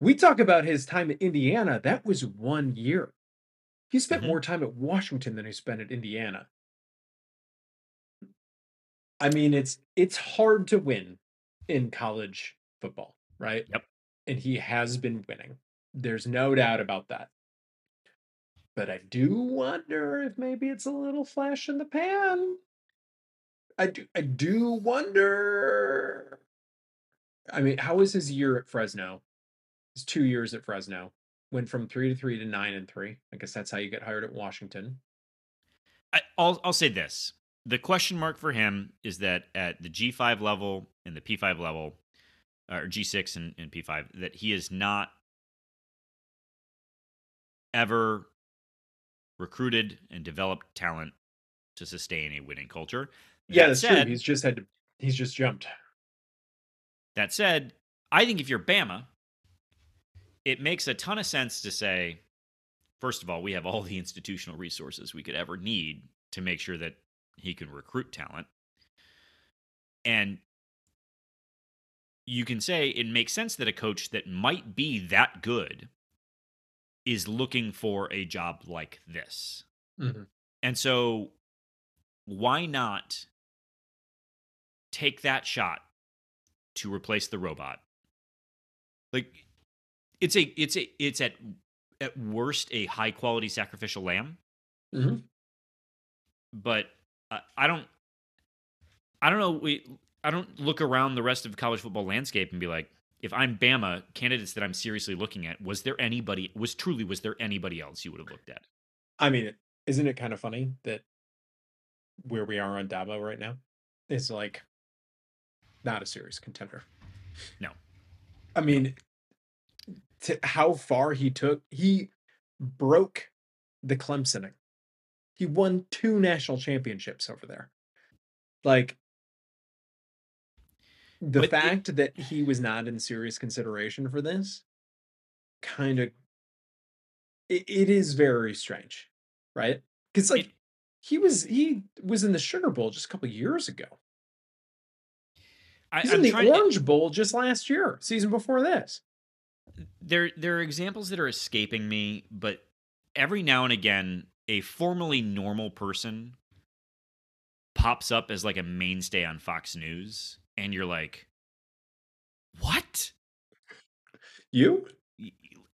We talk about his time at Indiana, that was one year. He spent Mhm. more time at Washington than he spent at Indiana. I mean, it's it's hard to win in college football, right? Yep. And he has been winning. There's no doubt about that. But I do wonder if maybe it's a little flash in the pan. I do I do wonder. I mean, how was his year at Fresno? His two years at Fresno. Went from three to three to nine and three. I guess that's how you get hired at Washington. I, I'll I'll say this: the question mark for him is that at the G five level and the P five level, uh, or G six and, and P five, that he is not ever recruited and developed talent to sustain a winning culture. Yeah, That that's said, true. He's just had to he's just jumped. That said, I think if you're Bama, it makes a ton of sense to say, first of all, we have all the institutional resources we could ever need to make sure that he can recruit talent. And you can say it makes sense that a coach that might be that good is looking for a job like this. Mhm. And so why not take that shot to replace the robot? Like it's a it's a it's at at worst a high quality sacrificial lamb, Mhm. but uh, I don't I don't know we I don't look around the rest of college football landscape and be like if I'm Bama, candidates that I'm seriously looking at, was there anybody was truly was there anybody else you would have looked at? I mean, isn't it kind of funny that where we are on Dabo right now is like not a serious contender. No. I mean, to how far he took, he broke the Clemsoning. He won two national championships over there. Like the But it- fact that he was not in serious consideration for this kind of it, it is very strange, right? Because like It- he was he was in the Sugar Bowl just a couple years ago. I, He's I'm in the Orange Bowl just last year, season before this. there there are examples that are escaping me, but every now and again, a formerly normal person pops up as like a mainstay on Fox News, and you're like, "What?" You?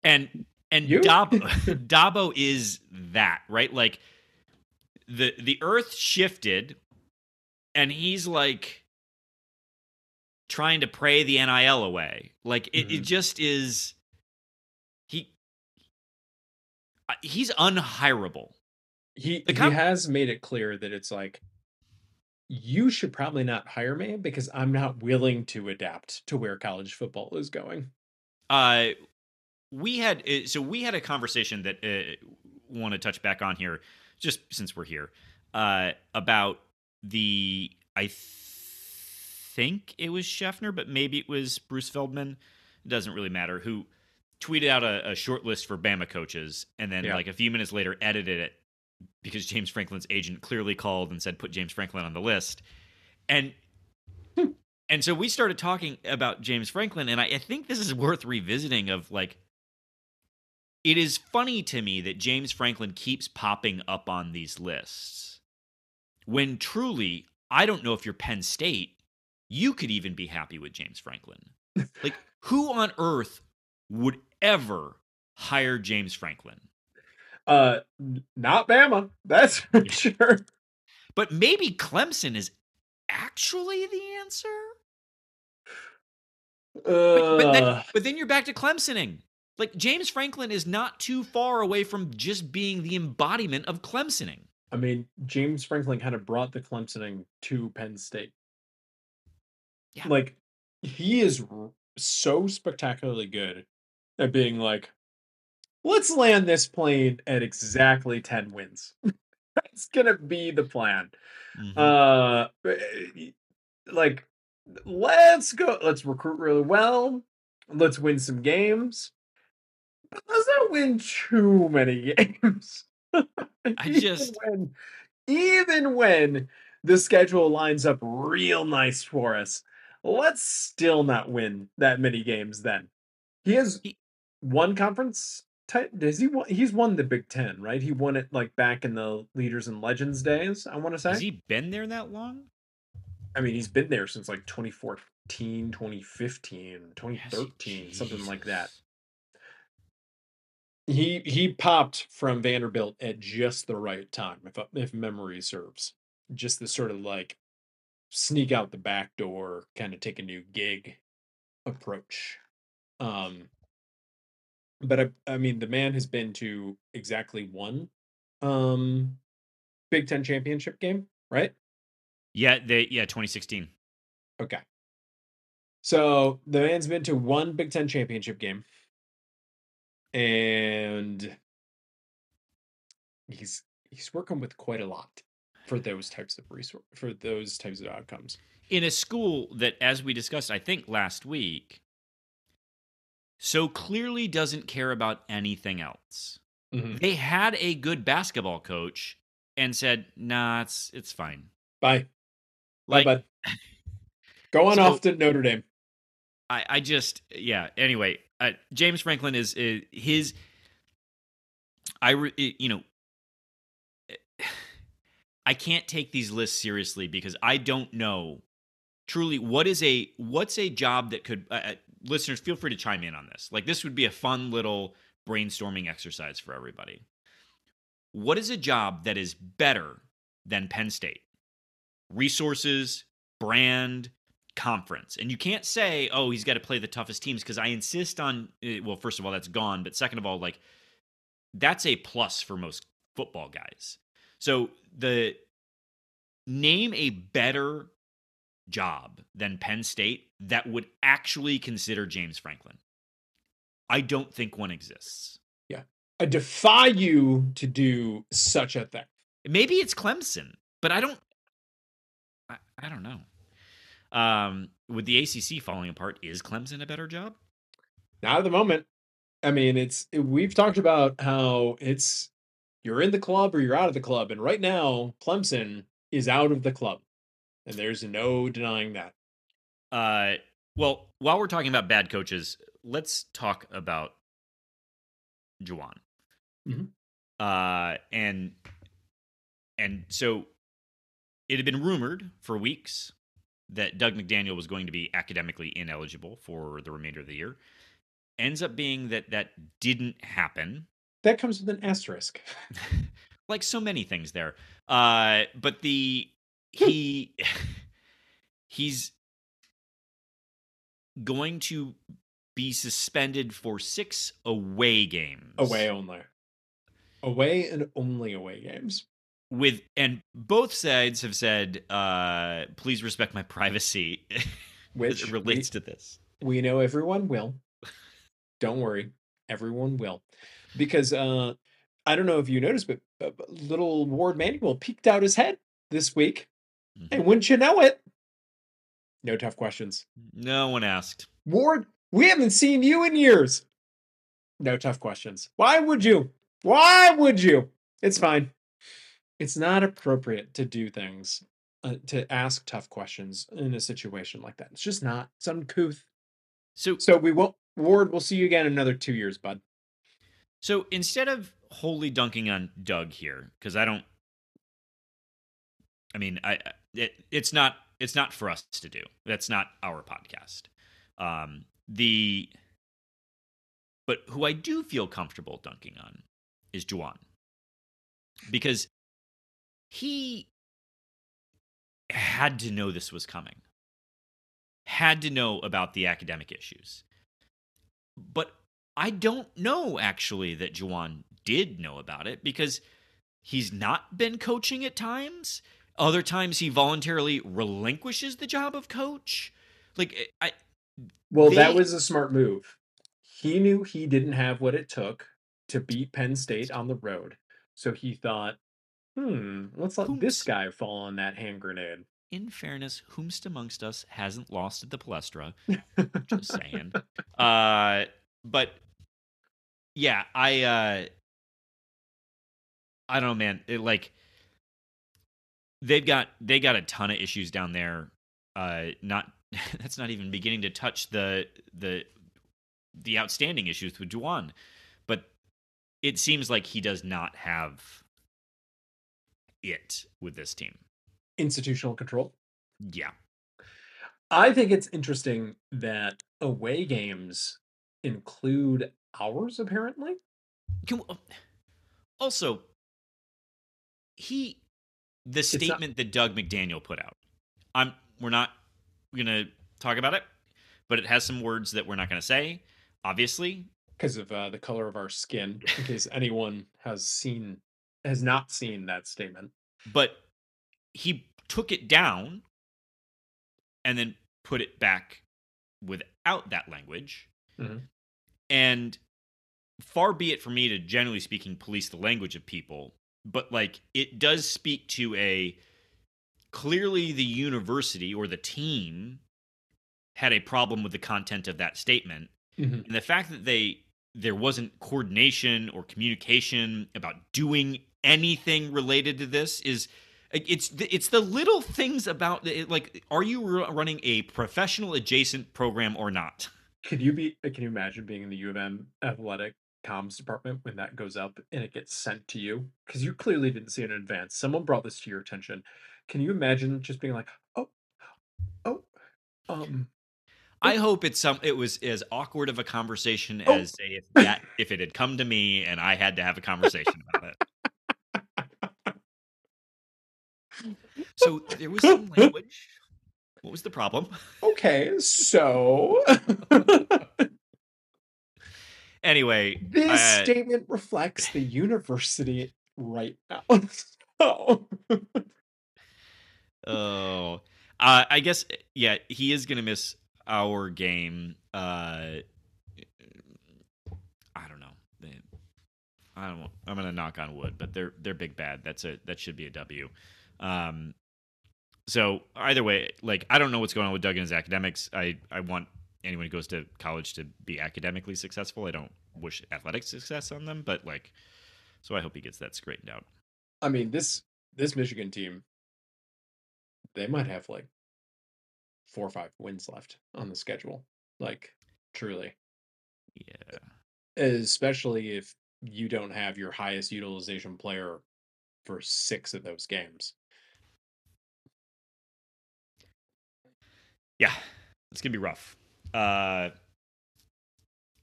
And and You? Dabo Dabo is that right? Like the the Earth shifted, and he's like trying to pray the NIL away. Like it, it Mhm. just is. He uh, he's unhireable. He The he has made it clear that it's like you should probably not hire me because I'm not willing to adapt to where college football is going. Uh, we had uh, so we had a conversation that uh, want to touch back on here, just since we're here, uh, about the I th- think it was Scheffner, but maybe it was Bruce Feldman. It doesn't really matter who tweeted out a, a short list for Bama coaches, and then Yeah. like a few minutes later edited it because James Franklin's agent clearly called and said put James Franklin on the list, and hmm. and so we started talking about James Franklin, and I, I think this is worth revisiting. Of like, it is funny to me that James Franklin keeps popping up on these lists when truly, I don't know if you're Penn State, you could even be happy with James Franklin. like, who on earth would ever hire James Franklin? Uh not Bama, that's for Yeah. sure. But maybe Clemson is actually the answer. But, but then, Uh, but then you're back to Clemsoning. Like James Franklin is not too far away from just being the embodiment of Clemsoning. I mean, James Franklin kind of brought the Clemsoning to Penn State. Yeah. Like he is so spectacularly good at being like, let's land this plane at exactly 10 wins. That's gonna be the plan. Mhm. Uh eh, like let's go let's recruit really well. Let's win some games. But let's not win too many games. Even just- when even when the schedule lines up real nice for us, let's still not win that many games then. He has one conference does he won, he's won the Big 10, right? He won it like back in the leaders and legends days, I want to say. Has he been there that long? I mean, he's been there since like 2014, 2015, Has he? 2013, something like that. He he popped from Vanderbilt at just the right time, if if memory serves. Just the sort of like sneak out the back door, kind of take a new gig approach. Um, but I I mean, the man has been to exactly one um Big Ten championship game, right? Yeah, they yeah, 2016. Okay. So the man's been to one Big Ten championship game, and he's he's working with quite a lot for those types of resource for those types of outcomes. In a school that, as we discussed, I think last week, so clearly doesn't care about anything else. Mhm. They had a good basketball coach and said, "Nah, it's it's fine." Bye, Like bye. Go on So- off to Notre Dame. I, I just yeah. Anyway, uh, James Franklin is uh, his. I re, you know. I can't take these lists seriously because I don't know truly what is a what's a job that could uh, uh, listeners feel free to chime in on this. Like this would be a fun little brainstorming exercise for everybody. What is a job that is better than Penn State? Resources, brand, conference. And you can't say, "Oh, he's got to play the toughest teams" because I insist on eh, well, first of all, that's gone, but second of all, like that's a plus for most football guys. So the name a better job than Penn State that would actually consider James Franklin. I don't think one exists. Yeah. I defy you to do such a thing. Maybe it's Clemson, but I don't. I, I don't know. Um, with the ACC falling apart, is Clemson a better job? Not at the moment. I mean, it's we've talked about how it's you're in the club or you're out of the club, and right now Clemson is out of the club, and there's no denying that. Uh, well, while we're talking about bad coaches, let's talk about Juwan. Mhm. Uh, and and so it had been rumored for weeks that Dug McDaniel was going to be academically ineligible for the remainder of the year. Ends up being that that didn't happen. That comes with an asterisk. like so many things there. Uh, but the he he's going to be suspended for six away games. Away only. Away and only away games. with and both sides have said, uh, please respect my privacy as Which it relates to this. we know everyone will. Don't worry, everyone will, because uh, I don't know if you noticed, but but little Warde Manuel peeked out his head this week, Mhm. and wouldn't you know it? No tough questions. No one asked. Warde, we haven't seen you in years. No tough questions. Why would you? Why would you? It's fine. It's not appropriate to do things, uh, to ask tough questions in a situation like that. It's just not. It's uncouth. So So we won't. Warde, we'll see you again in another two years, bud. So instead of wholly dunking on Dug here, because I don't, I mean, I- it, it's not it's not for us to do. That's not our podcast. Um, the but who I do feel comfortable dunking on is Juwan because he had to know this was coming, had to know about the academic issues, but I don't know actually that Juwan did know about it because he's not been coaching at times. Other times he voluntarily relinquishes the job of coach. Like eh, I Well, that was a smart move. He knew he didn't have what it took to beat Penn State on the road. So he thought, hmm, let's let this guy fall on that hand grenade. in fairness, whomst amongst us hasn't lost at the Palestra. Just saying. uh but yeah, I uh I don't know, man. It, like they've got they got a ton of issues down there. Uh not that's not even beginning to touch the the the outstanding issues with Juwan. But it seems like he does not have it with this team. Institutional control. Yeah. I think it's interesting that away games include ours, apparently. Can also he the not- statement that Dug McDaniel put out. I'm we're not gonna talk about it, but it has some words that we're not gonna say. Obviously, because of uh, the color of our skin, in case anyone has seen has not seen that statement. but he took it down and then put it back without that language. Mhm. And far be it for me to generally speaking police the language of people, but like it does speak to a clearly the university or the team had a problem with the content of that statement Mhm. and the fact that they there wasn't coordination or communication about doing anything related to this is it's the, it's the little things about it, like are you running a professional adjacent program or not Could you be? uh, Can you imagine being in the U of M athletic comms department when that goes up and it gets sent to you? Because you clearly didn't see it in advance. Someone brought this to your attention. Can you imagine just being like, oh, oh, um, i hope it's some it was as awkward of a conversation Oh. as say if that if it had come to me and i had to have a conversation about it so there was some language what was the problem okay, so anyway this uh, statement reflects the university right now. so, Oh, Uh, I guess yeah, he is gonna miss our game. Uh, I don't know. I don't. I'm gonna knock on wood, but they're they're big bad. That's a that should be a W. Um, so either way, like I don't know what's going on with Dug and his academics. I I want anyone who goes to college to be academically successful. I don't wish athletic success on them, but like, so I hope he gets that straightened out. I mean, this this Michigan team, they might have like four or five wins left on the schedule. Like, truly. Yeah. Especially if you don't have your highest utilization player for six of those games. Yeah, it's gonna be rough. Uh,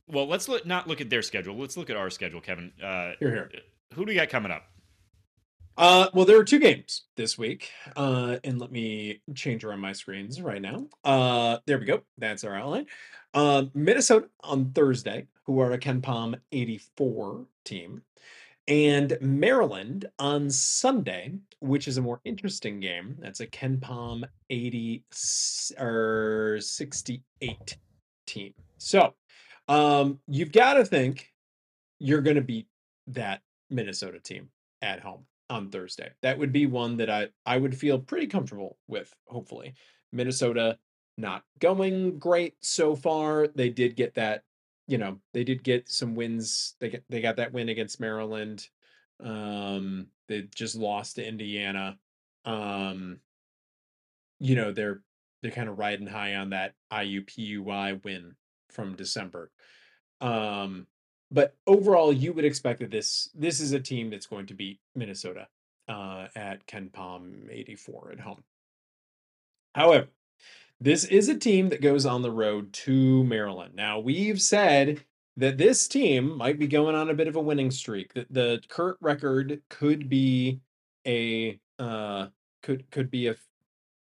well, let's look, not look at their schedule. Let's look at our schedule, Kevin. Uh, Here, here. who do we got coming up? Uh, well, there are two games this week. Uh, and let me change around my screens right now. Uh, there we go. That's our outline. Uh, Minnesota on Thursday, who are a KenPom 84 team, and Maryland on Sunday, which is a more interesting game. That's a KenPom 80 s- or 68 team. So, um, you've got to think you're going to beat that Minnesota team at home on Thursday. That would be one that I I would feel pretty comfortable with. Hopefully, Minnesota not going great so far. They did get that, you know, they did get some wins. They they got that win against Maryland. Um, they just lost to Indiana. Um, you know, they're they're kind of riding high on that IUPUI win from December. Um, but overall, you would expect that this this is a team that's going to beat Minnesota uh, at KenPom 84 at home. However, this is a team that goes on the road to Maryland. Now, we've said that this team might be going on a bit of a winning streak. That the current record could be a uh, could could be a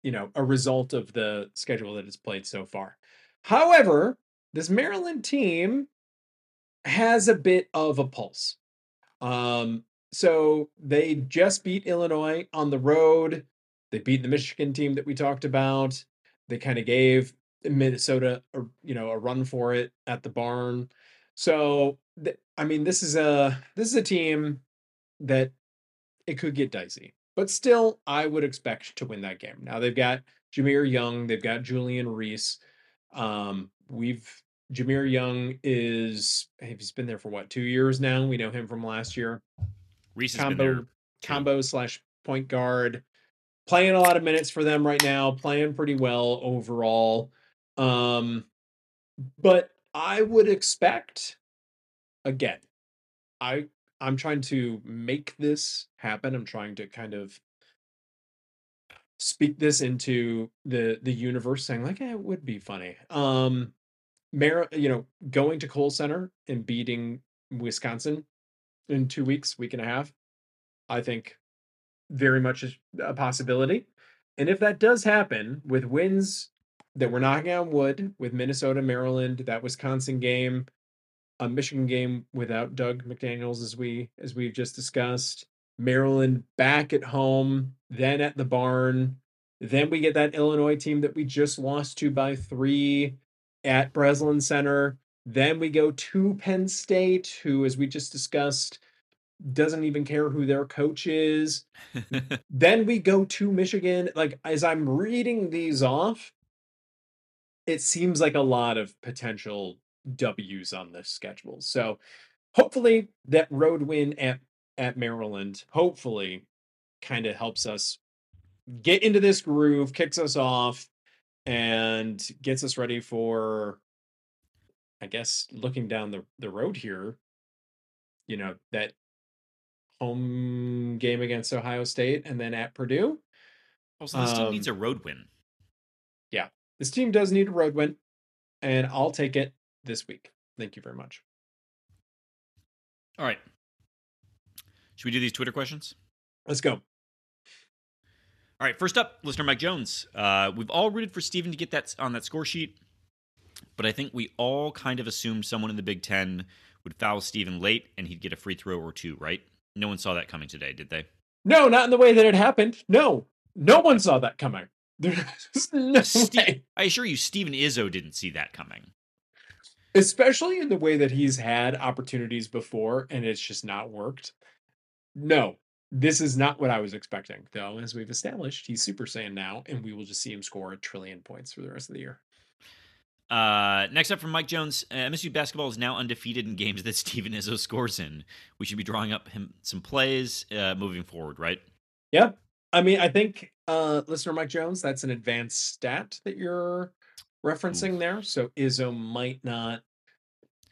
you know a result of the schedule that it's played so far. However, this Maryland team has a bit of a pulse. Um, so they just beat Illinois on the road. They beat the Michigan team that we talked about. They kind of gave Minnesota, a, you know, a run for it at the barn. So, th- I mean, this is a this is a team that it could get dicey, but still, I would expect to win that game. Now they've got Jahmir Young, they've got Julian Reese. Um, we've Jahmir Young is he's been there for what two years now. We know him from last year. Reese Combo combo slash point guard, playing a lot of minutes for them right now, playing pretty well overall. Um, but I would expect again, I I'm trying to make this happen. I'm trying to kind of speak this into the the universe saying like eh, it would be funny um Mar- you know going to Kohl Center and beating Wisconsin in 2 weeks week and a half I think very much a possibility and if that does happen with wins that we're knocking on wood with Minnesota Maryland that Wisconsin game a Michigan game without Dug McDaniels as we as we've just discussed Maryland back at home, then at the barn. Then we get that Illinois team that we just lost to by three at Breslin Center. Then we go to Penn State, who, as we just discussed, doesn't even care who their coach is. then we go to Michigan. Like, as I'm reading these off, it seems like a lot of potential W's on this schedule. So hopefully that road win at at Maryland hopefully kind of helps us get into this groove, kicks us off, and gets us ready for I guess looking down the, the road here, you know, that home game against Ohio State and then at Purdue. also, this team needs a Um, road win. Yeah, this team does need a road win, and I'll take it this week. Thank you very much. All right. Should we do these Twitter questions? Let's go. All right, first up, listener Mike Jones. Uh, we've all rooted for Steven to get that on that score sheet, but I think we all kind of assumed someone in the Big Ten would foul Steven late and he'd get a free throw or two, right? No one saw that coming today, did they? No, not in the way that it happened. No, no one saw that coming. There's no Ste- way. I assure you, Steven Izzo didn't see that coming. Especially in the way that he's had opportunities before and it's just not worked. No, this is not what I was expecting, though. As we've established, he's Super Saiyan now, and we will just see him score a trillion points for the rest of the year. Uh, next up from Mike Jones, uh, MSU basketball is now undefeated in games that Steven Izzo scores in. We should be drawing up him some plays uh, moving forward, right? Yep. I mean, I think uh listener Mike Jones, that's an advanced stat that you're referencing there. So Izzo might not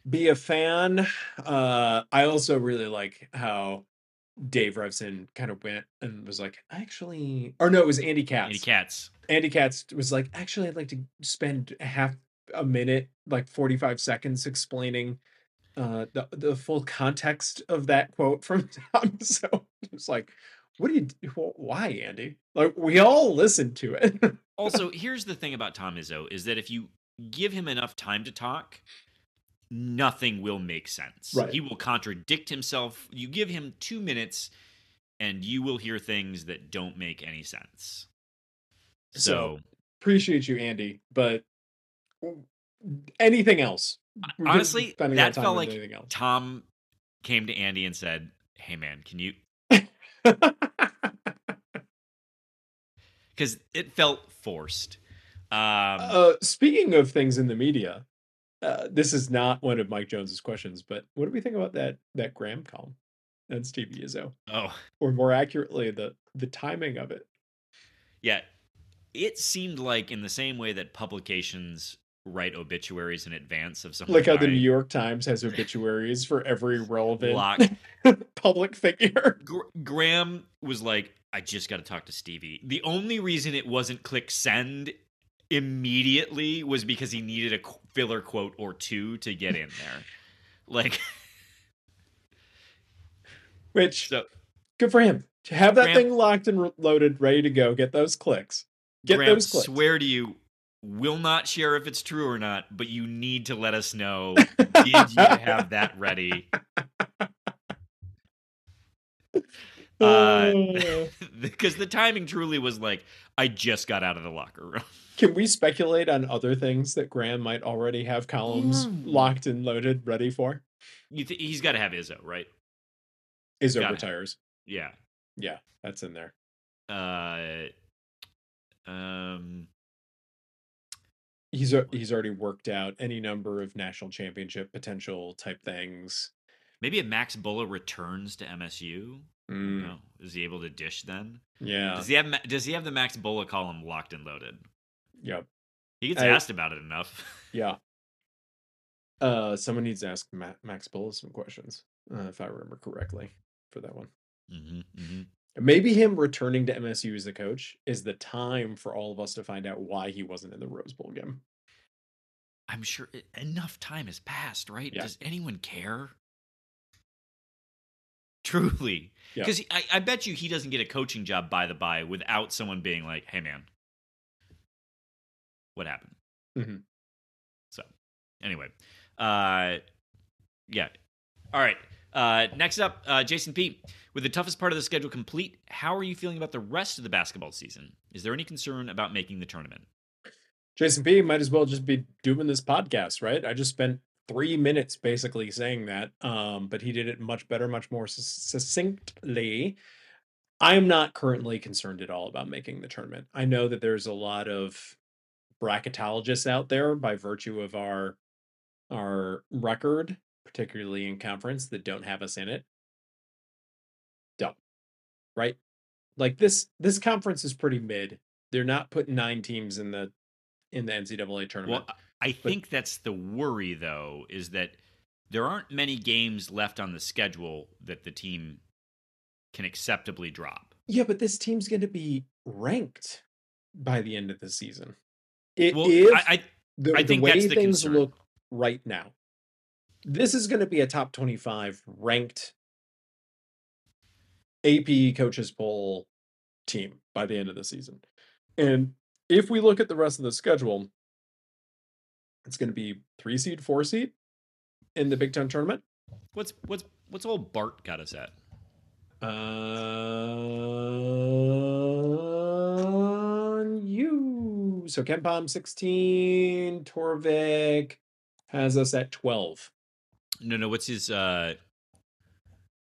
be a fan. Uh I also really like how Dave Revsine kind of went and was like, actually, or no, it was Andy Katz. Andy Katz. Andy Katz was like, actually, I'd like to spend half a minute, like 45 seconds explaining uh the, the full context of that quote from Tom. So it's like, what do you do? Why, Andy? Like we all listened to it. Also, here's the thing about Tom Izzo is that if you give him enough time to talk, nothing will make sense. Right. He will contradict himself. You give him two minutes, and you will hear things that don't make any sense. So, So, Appreciate you, Andy, but anything else? Honestly, spend that felt like. Tom came to Andy and said, "Hey, man, can you?" Because it felt forced. Um, uh, speaking of things in the media, uh, this is not one of Mike Jones's questions, but what do we think about that that Graham column and Steve Izzo, oh, or more accurately, the the timing of it? Yeah. It seemed like in the same way that publications write obituaries in advance of someone Like how the New York Times has obituaries for every relevant Block. public figure. Gr- Graham was like, I just got to talk to Stevie. The only reason it wasn't click send immediately was because he needed a filler quote or two to get in there. like, Which so good for him to have that Graham- thing locked and re- loaded, ready to go. Get those clicks. Get Graham, those clicks. swear to you, will not share if it's true or not, but you need to let us know. Did you have that ready? Uh, Uh, because the timing truly was like, I just got out of the locker room. Can we speculate on other things that Graham might already have columns Mm. locked and loaded, ready for? You th- he's got to have Izzo, right? Izzo Got it. retires. Yeah. Yeah, that's in there. Uh, um, He's a- he's already worked out any number of national championship potential type things. maybe if Max Bullough returns to MSU, Mm, know, is he able to dish then? yeah. Does he have Does he have the Max Bullough column locked and loaded? Yep. He gets I- asked about it enough. Yeah. Uh, someone needs to ask Ma- Max Bullough some questions, uh, if I remember correctly, for that one. hmm hmm Maybe him returning to MSU as the coach is the time for all of us to find out why he wasn't in the Rose Bowl game. I'm sure enough time has passed, right? Yeah. Does anyone care? Truly, Yeah. because I, I bet you he doesn't get a coaching job by the by without someone being like, "Hey, man, what happened?" Mhm. So, anyway, uh, yeah. All right. Uh, next up, uh, Jason P. With the toughest part of the schedule complete, how are you feeling about the rest of the basketball season? Is there any concern about making the tournament? Jason P might as well just be doing this podcast, right? I just spent three minutes basically saying that, um, but he did it much better, much more succinctly. I am not currently concerned at all about making the tournament. I know that there's a lot of bracketologists out there by virtue of our our record, particularly in conference, that don't have us in it. Dumb, right? Like this this conference is pretty mid. They're not putting nine teams in the in the NCAA tournament. Well, I think that's the worry, though, is that there aren't many games left on the schedule that the team can acceptably drop. Yeah, but this team's going to be ranked by the end of the season. It, Well, if I, I the, I the think way that's the things concern. look right now, this is going to be a top 25 ranked AP coaches poll team by the end of the season. And if we look at the rest of the schedule, it's going to be three seed, four seed in the Big Ten tournament. what's what's what's old Bart got us at? Uh, on you. So KenPom 16, Torvik has us at 12. No, no. What's his? uh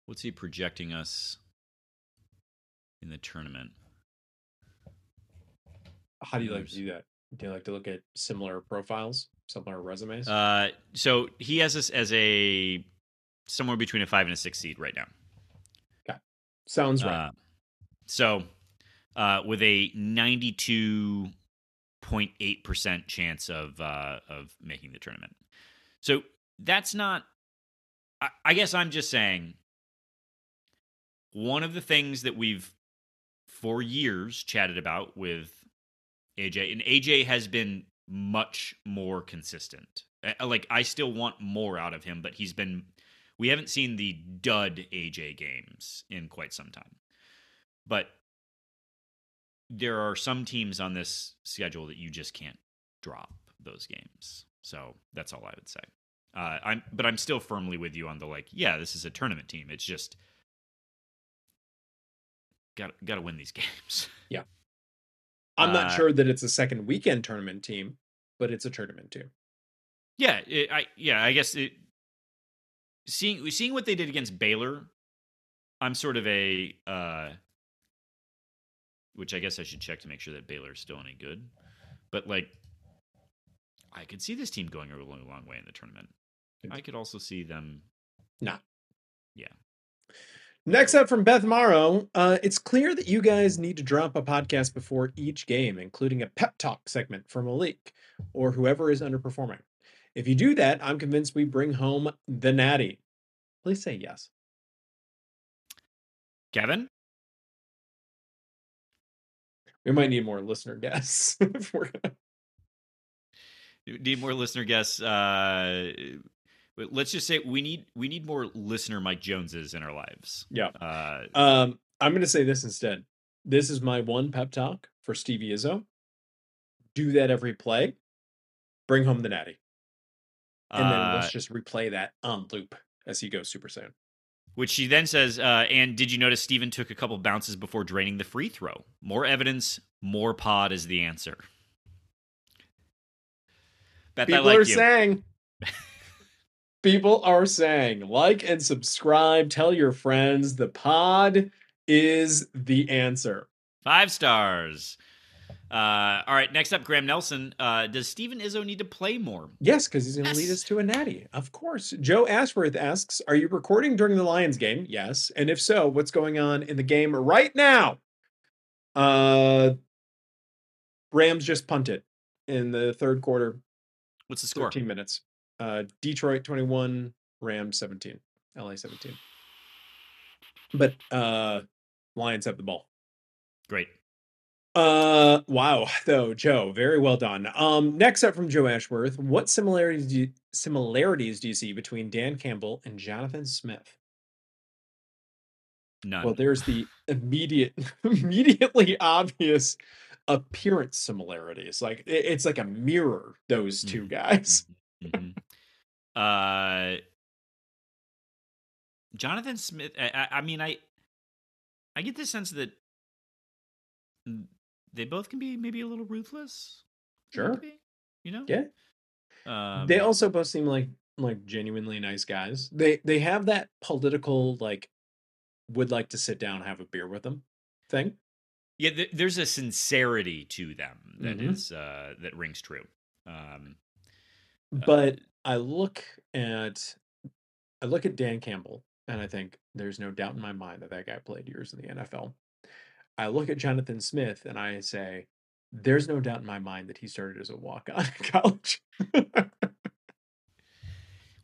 What's he projecting us in the tournament? How do you like to do that? Do you like to look at similar profiles, similar resumes? Uh, so he has us as a somewhere between a five and a six seed right now. Okay, sounds right. Uh, so, uh, with a ninety-two point eight percent chance of uh, of making the tournament. So that's not. I, guess I'm just saying. One of the things that we've for years chatted about with AJ, and AJ has been much more consistent. Like I still want more out of him, but he's been. We haven't seen the dud AJ games in quite some time, but there are some teams on this schedule that you just can't drop those games. So that's all I would say. Uh, I'm, but I'm still firmly with you on the like. Yeah, this is a tournament team. It's just got got to win these games. Yeah, I'm uh, not sure that it's a second weekend tournament team, but it's a tournament team. Yeah, it, I yeah, I guess it, seeing seeing what they did against Baylor, I'm sort of a uh, which I guess I should check to make sure that Baylor's still any good. But like, I could see this team going a really long way in the tournament. I could also see them. Nah. Yeah. Next up from Beth Morrow, uh, it's clear that you guys need to drop a podcast before each game, including a pep talk segment for Malik or whoever is underperforming. If you do that, I'm convinced we bring home the natty. Please say yes. Kevin, We might need more listener guests. if we're gonna- need more listener guests. Uh, let's just say we need we need more listener Mike Joneses in our lives. Yeah. Uh, Um, I'm going to say this instead. This is my one pep talk for Stevie Izzo. Do that every play. Bring home the natty. And then uh, let's just replay that on loop as he goes super soon. Which she then says, uh, and did you notice Steven took a couple bounces before draining the free throw? More evidence, more pod is the answer. Beth, People like are you. saying. People are saying, like and subscribe. Tell your friends. The pod is the answer. Five stars. Uh, all right, next up, Graham Nelson. Uh, does Steven Izzo need to play more? Yes, because he's going to lead us to a natty. Of course. Joe Ashworth asks, "Are you recording during the Lions game?" Yes, and if so, what's going on in the game right now? Uh, Rams just punted in the third quarter, What's the score? 13 minutes. Uh, Detroit 21, Rams 17, LA 17. But uh, Lions have the ball. Great. Uh wow, though, Joe, very well done. Um, next up from Joe Ashworth, what similarities do you, similarities do you see between Dan Campbell and Jonathan Smith? None. Well, there's the immediate, immediately obvious appearance similarities. Like it- it's like a mirror, those two Mhm. guys. Mhm. uh, Jonathan Smith. I, I, I mean, I, I get the sense that they both can be maybe a little ruthless. Sure. maybe, You know. Yeah. Um, they also both seem like like genuinely nice guys. They they have that political like would like to sit down have a beer with them thing. Yeah, th- there's a sincerity to them that Mhm. is uh, that rings true. Um, But I look at I look at Dan Campbell and I think there's no doubt in my mind that that guy played years in the NFL. I look at Jonathan Smith and I say there's no doubt in my mind that he started as a walk-on in college.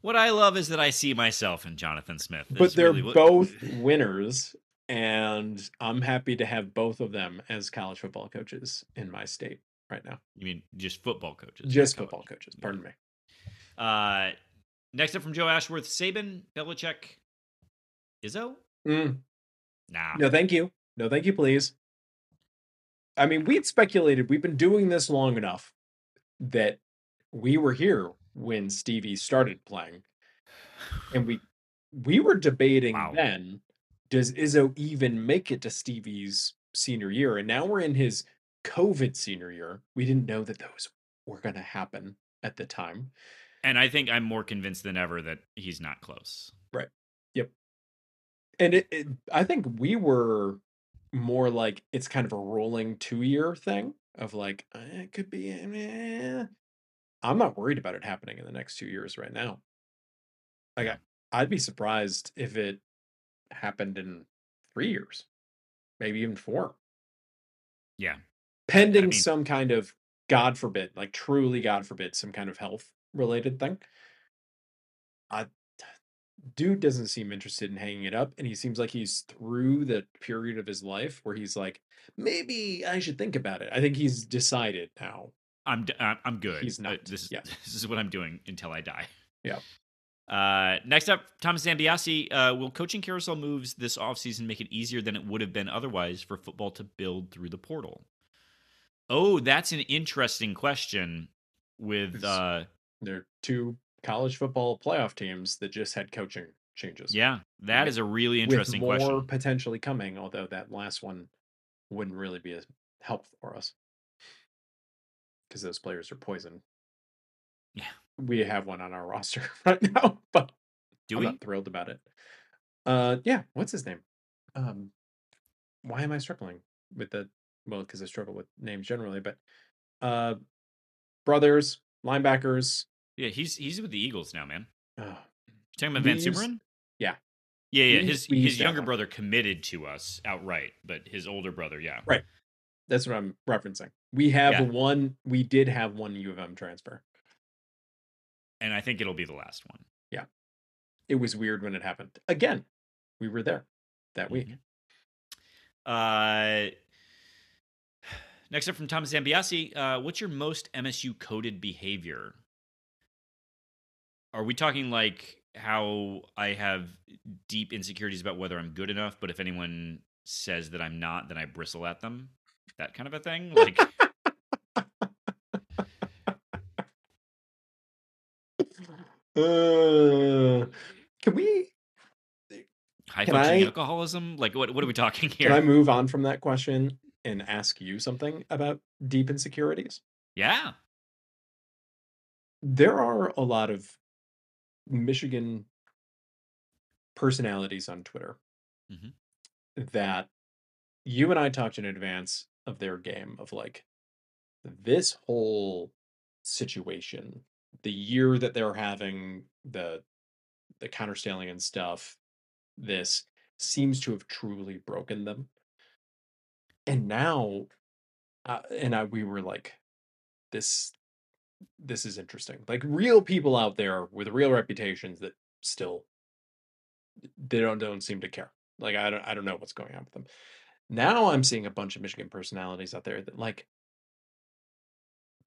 what I love is that I see myself in Jonathan Smith. but they're really what- both winners and I'm happy to have both of them as college football coaches in my state right now. You mean just football coaches? Just college. football coaches, pardon me. Uh, next up from Joe Ashworth, Saban, Belichick, Izzo. Mm, Nah. no, thank you. No, thank you, please. I mean, we'd speculated, we've been doing this long enough that we were here when Stevie started playing. And we we were debating Wow. then, does Izzo even make it to Stevie's senior year? And now we're in his COVID senior year. We didn't know that those were going to happen at the time. And I think I'm more convinced than ever that he's not close. Right. Yep. And it, it I think we were more like it's kind of a rolling two year thing of like "Eh, it could be eh." I'm not worried about it happening in the next two years right now. Like I, I'd be surprised if it happened in three years, maybe even four. Yeah. pending mean- some kind of god forbid like truly god forbid some kind of health related thing i dude doesn't seem interested in hanging it up and he seems like he's through the period of his life where he's like maybe i should think about it i think he's decided now I'm I'm good. He's Uh, not, This is yeah. this is what I'm doing until I die. Yeah. Uh, next up, Thomas Zambiasi. Uh, will coaching carousel moves this offseason make it easier than it would have been otherwise for football to build through the portal? Oh, that's an interesting question. With uh, there are two college football playoff teams that just had coaching changes yeah, that With- is a really with interesting more question. potentially coming although that last one wouldn't really be a help for us because those players are poison Yeah. We have one on our roster right now but Do i'm we? not thrilled about it uh yeah what's his name um why am i struggling with the well because i struggle with names generally but uh brothers linebackers Yeah, he's he's with the Eagles now, man. uh, You talking about Van We Sumeren? yeah. Yeah, yeah. His his used to have younger brother committed to us outright, but his older brother, yeah. Right. that's what i'm referencing we have Yeah. one we did have one u of m transfer And I think it'll be the last one. Yeah. It was weird when it happened. Again, we were there that week. Mhm. Uh, next up from Thomas Zambiasi, uh, what's your most MSU coded behavior? Are we talking like how I have deep insecurities about whether I'm good enough, but if anyone says that I'm not, then I bristle at them? That kind of a thing? Like, Uh, can we high Can functioning I- alcoholism? Like, what, what are we talking here? can I move on from that question and ask you something about deep insecurities? Yeah. There are a lot of Michigan personalities on Twitter Mhm. that you and I talked in advance of their game of like this whole situation, the year that they're having the the Connor Stalions and stuff, this seems to have truly broken them. And now, uh, and I we were like, this this is interesting. Like real people out there with real reputations that still they don't don't seem to care. Like I don't I don't know what's going on with them. Now I'm seeing a bunch of Michigan personalities out there that like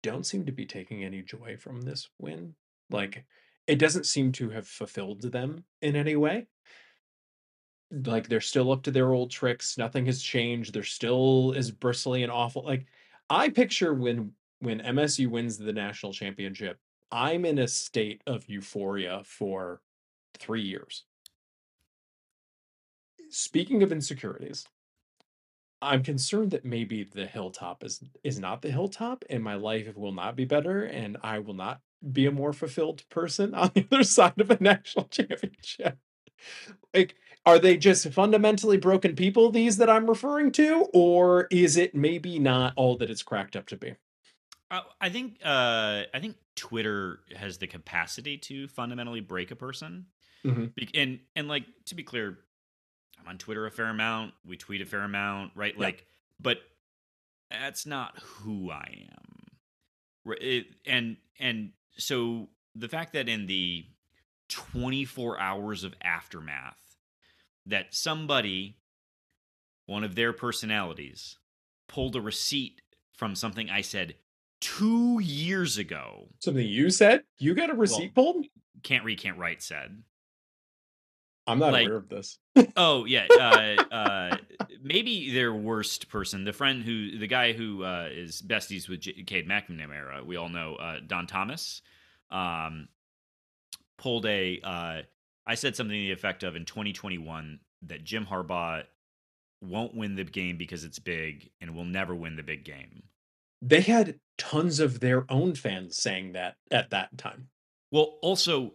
don't seem to be taking any joy from this win. Like it doesn't seem to have fulfilled them in any way. Like they're still up to their old tricks. Nothing has changed. They're still as bristly and awful. Like I picture when when MSU wins the national championship, I'm in a state of euphoria for three years. Speaking of insecurities, I'm concerned that maybe the hilltop is is not the hilltop, and my life will not be better, and I will not be a more fulfilled person on the other side of a national championship. Like, are they just fundamentally broken people, these that I'm referring to, or is it maybe not all that it's cracked up to be? Uh, I think uh, I think Twitter has the capacity to fundamentally break a person. Mhm. And and like to be clear, I'm on Twitter a fair amount. We tweet a fair amount, right? Yeah. Like, but that's not who I am. It, and and so the fact that in the 24 hours of aftermath, that somebody, one of their personalities, pulled a receipt from something I said two years ago. Something you said? You got a receipt pulled? Can't read, can't write. Said. I'm not like- aware of this. Oh yeah, uh, uh, maybe their worst person, the friend who, the guy who uh, is besties with J- Cade McNamara. We all know uh, Don Thomas. Um, pulled a. Uh, I said something to the effect of in 2021 that Jim Harbaugh won't win the game because it's big and will never win the big game. They had tons of their own fans saying that at that time. Well, also,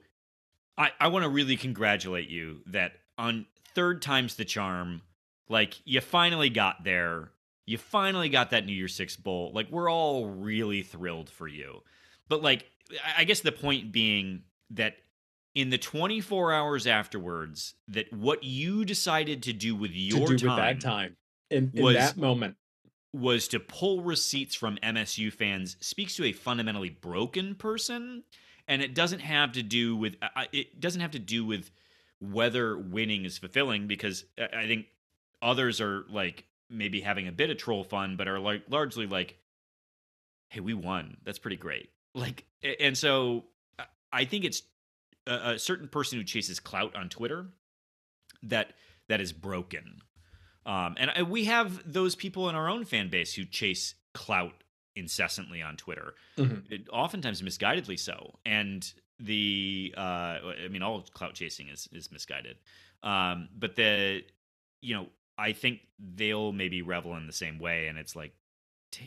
I, I want to really congratulate you that on third time's the charm, like you finally got there. You finally got that New Year's Six bowl. Like we're all really thrilled for you. But like I guess the point being that in the 24 hours afterwards, that what you decided to do with your to do time, with that time in, in was- that moment. was to pull receipts from MSU fans speaks to a fundamentally broken person, and it doesn't have to do with it doesn't have to do with whether winning is fulfilling because I think others are like maybe having a bit of troll fun, but are like largely like, "Hey, we won. That's pretty great." Like, and so I- think it's a, a certain person who chases clout on Twitter that that is broken. Um, and I, we have those people in our own fan base who chase clout incessantly on Twitter, Mhm. it, oftentimes misguidedly so. And the, uh, I mean, all clout chasing is is misguided. Um, but the, you know, I think they'll maybe revel in the same way. And it's like, ta-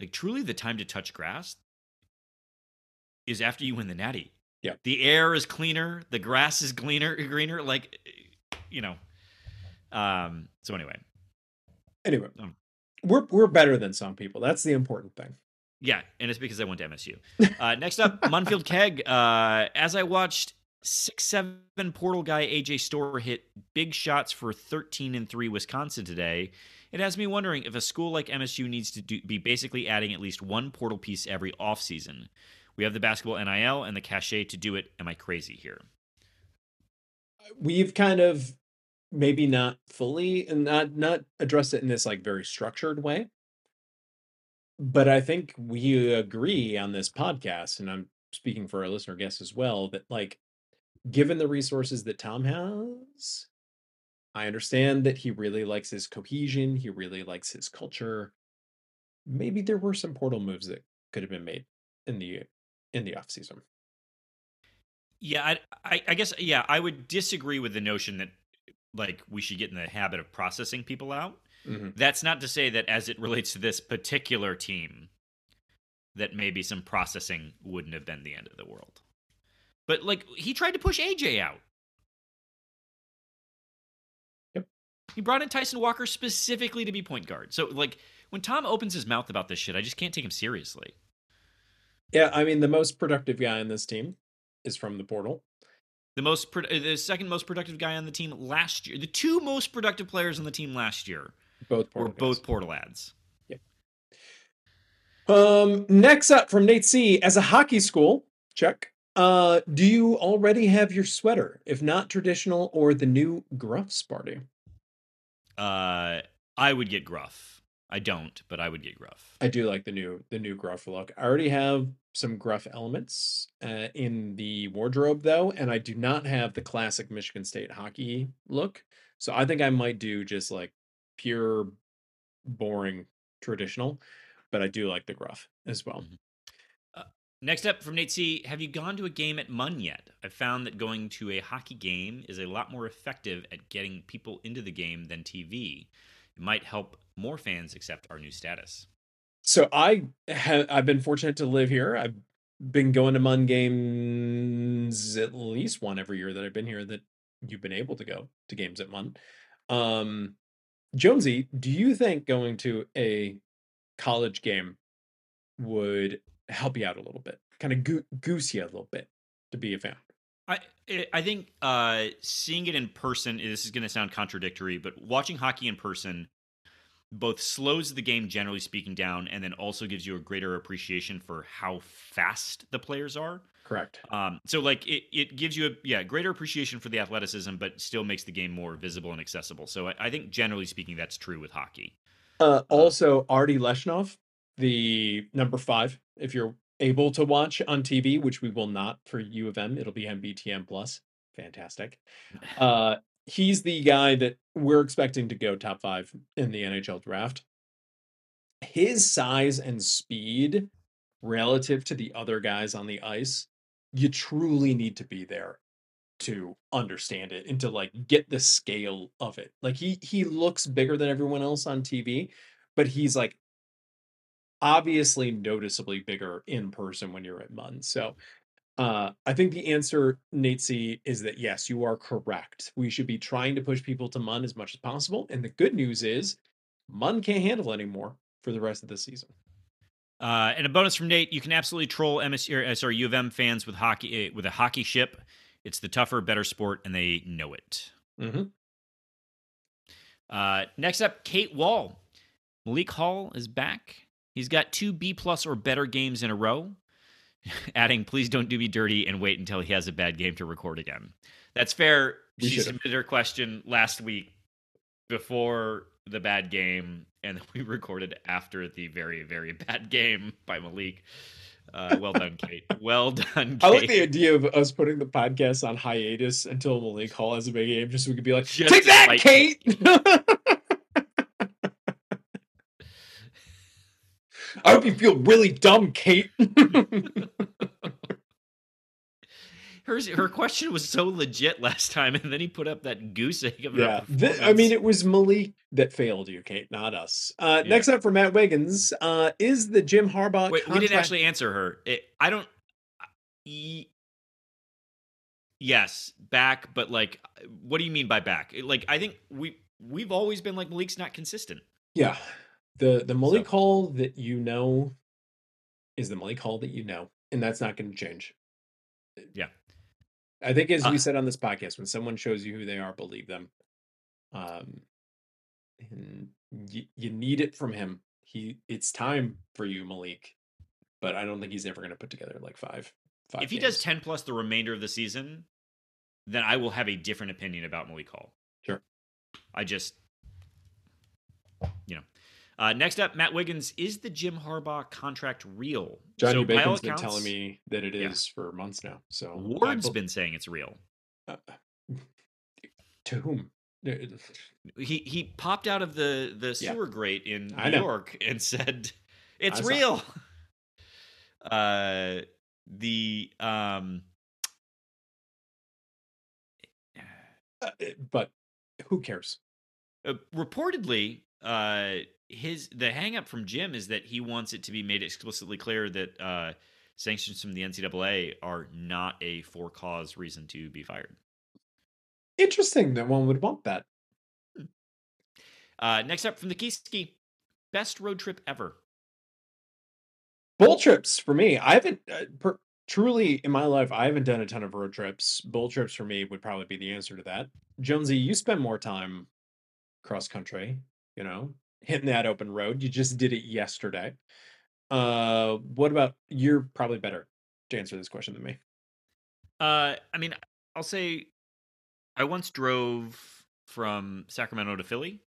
like truly, the time to touch grass is after you win the natty. Yeah. the air is cleaner, the grass is greener, greener. Like, you know. Um. So anyway, Anyway, Um. We're we're better than some people. That's the important thing. Yeah, and it's because I went to MSU. Uh, next up, Munfield Keg. Uh, as I watched six seven portal guy AJ Storr hit big shots for thirteen and three Wisconsin today, it has me wondering if a school like MSU needs to do, be basically adding at least one portal piece every offseason. We have the basketball NIL and the cachet to do it. Am I crazy here? We've kind of maybe not fully and not not address it in this like very structured way. But I think we agree on this podcast, and I'm speaking for our listener guests as well, that like given the resources that Tom has, I understand that he really likes his cohesion, he really likes his culture. Maybe there were some portal moves that could have been made in the in the off season. Yeah, I, I, I guess yeah, I would disagree with the notion that like we should get in the habit of processing people out. Mhm. That's not to say that as it relates to this particular team, that maybe some processing wouldn't have been the end of the world. But like he tried to push AJ out. Yep. He brought in Tyson Walker specifically to be point guard. So like when Tom opens his mouth about this shit, I just can't take him seriously. Yeah, I mean the most productive guy on this team is from the portal. The most, pro- uh, the second most productive guy on the team last year. The two most productive players on the team last year Both were both portal ads. Um, next up from Nate C. As a hockey school, check. Uh, do you already have your sweater? If not traditional or the new Gruff Sparty? Uh, I would get gruff. I don't, but I would get gruff. I do like the new the new Gruff look. I already have some Gruff elements uh, in the wardrobe though, and I do not have the classic Michigan State hockey look. So I think I might do just like pure boring traditional, but I do like the Gruff as well. Next up from Nate C. Have you gone to a game at Munn yet? I've found that going to a hockey game is a lot more effective at getting people into the game than TV. It might help more fans accept our new status. So I have I've been fortunate to live here. I've been going to Munn games at least one every year that I've been here that you've been able to go to games at Munn. Um Jonesy, do you think going to a college game would help you out a little bit? Kind of goo- goose you a little bit to be a fan. I I think uh, seeing it in person. This is going to sound contradictory, but watching hockey in person both slows the game, generally speaking, down, and then also gives you a greater appreciation for how fast the players are. Correct. Um, so like it, it gives you a yeah greater appreciation for the athleticism, but still makes the game more visible and accessible. So I, I think generally speaking, that's true with hockey. Uh, also, Artie Levshunov, the number five, if you're able to watch on TV, which we will not for U of M, it'll be MBTM Plus. Fantastic. Uh, he's the guy that we're expecting to go top five in the NHL draft. His size and speed relative to the other guys on the ice, you truly need to be there to understand it and to like get the scale of it. Like he he looks bigger than everyone else on TV, but he's like obviously noticeably bigger in person when you're at Munn. So uh, I think the answer, Nate C, is that yes, you are correct. We should be trying to push people to Munn as much as possible. And the good news is Munn can't handle anymore for the rest of the season. Uh, and a bonus from Nate: you can absolutely troll MS, or, uh, sorry, U of M fans with hockey uh, with a hockey ship. It's the tougher, better sport, and they know it. Mm-hmm. Uh, next up, Kate Wall. Malik Hall is back. He's got two B plus or better games in a row. Adding, please don't do me dirty and wait until he has a bad game to record again. That's fair. She should've. submitted her question last week before the bad game, and we recorded after the very, very bad game by Malik. Uh, well done, Kate. Well done, Kate. I like the idea of us putting the podcast on hiatus until Malik Hall has a big game, just so we could be like, Just "Take that, Kate!" I hope you feel really dumb, Kate. Her, her question was so legit last time, and then he put up that goose egg of yeah, Th- I mean, it was Malik that failed you, Kate, not us. Uh, Yeah. Next up for Matt Wiggins, uh, is the Jim Harbaugh Wait, we didn't actually answer her. It, I don't. yes, back, but like, what do you mean by back? Like, I think we we've always been like Malik's not consistent. Yeah. The the Malik So- Hall that you know is the Malik Hall that you know, and that's not going to change. Yeah. I think as Uh, we said on this podcast, when someone shows you who they are, believe them. Um and you, you need it from him. He it's time for you, Malik. But I don't think he's ever going to put together like five. five If he does ten plus the remainder of the season, then I will have a different opinion about Malik Hall. Sure. I just, you know. Uh, next up, Matt Wiggins. Is the Jim Harbaugh contract real? Johnny So, Bacon's been telling me that it is Yeah. for months now. So Warde's been saying it's real. uh, to whom? Uh, He he popped out of the the Yeah. sewer grate in New. York and said, "It's real." Uh, the um, Uh, but who cares? uh, reportedly, uh, his the hang up from Jim is that he wants it to be made explicitly clear that uh, sanctions from the NCAA are not a for cause reason to be fired. Interesting that one would want that. Uh, next up from the Kiski, best road trip ever. Bull trips for me. I haven't uh, per, truly in my life. I haven't done a ton of road trips. Bull trips for me would probably be the answer to that. Jonesy, you spend more time cross country. You know, hitting that open road. You just did it yesterday. Uh, what about you're probably better to answer this question than me. Uh, I mean, I'll say I once drove from Sacramento to Philly,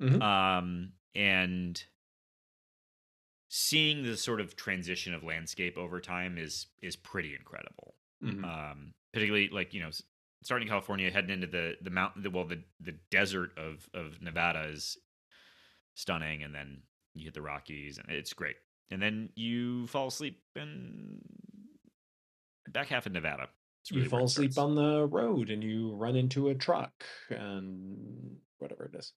Mhm. um, and seeing the sort of transition of landscape over time is is pretty incredible. Mhm. Um, particularly like you know, starting in California, heading into the the mountain, the, well, the the desert of of Nevada is stunning, and then you hit the Rockies, and it's great. And then you fall asleep in back half of Nevada. It's you fall asleep starts. on the road and you run into a truck and whatever it is.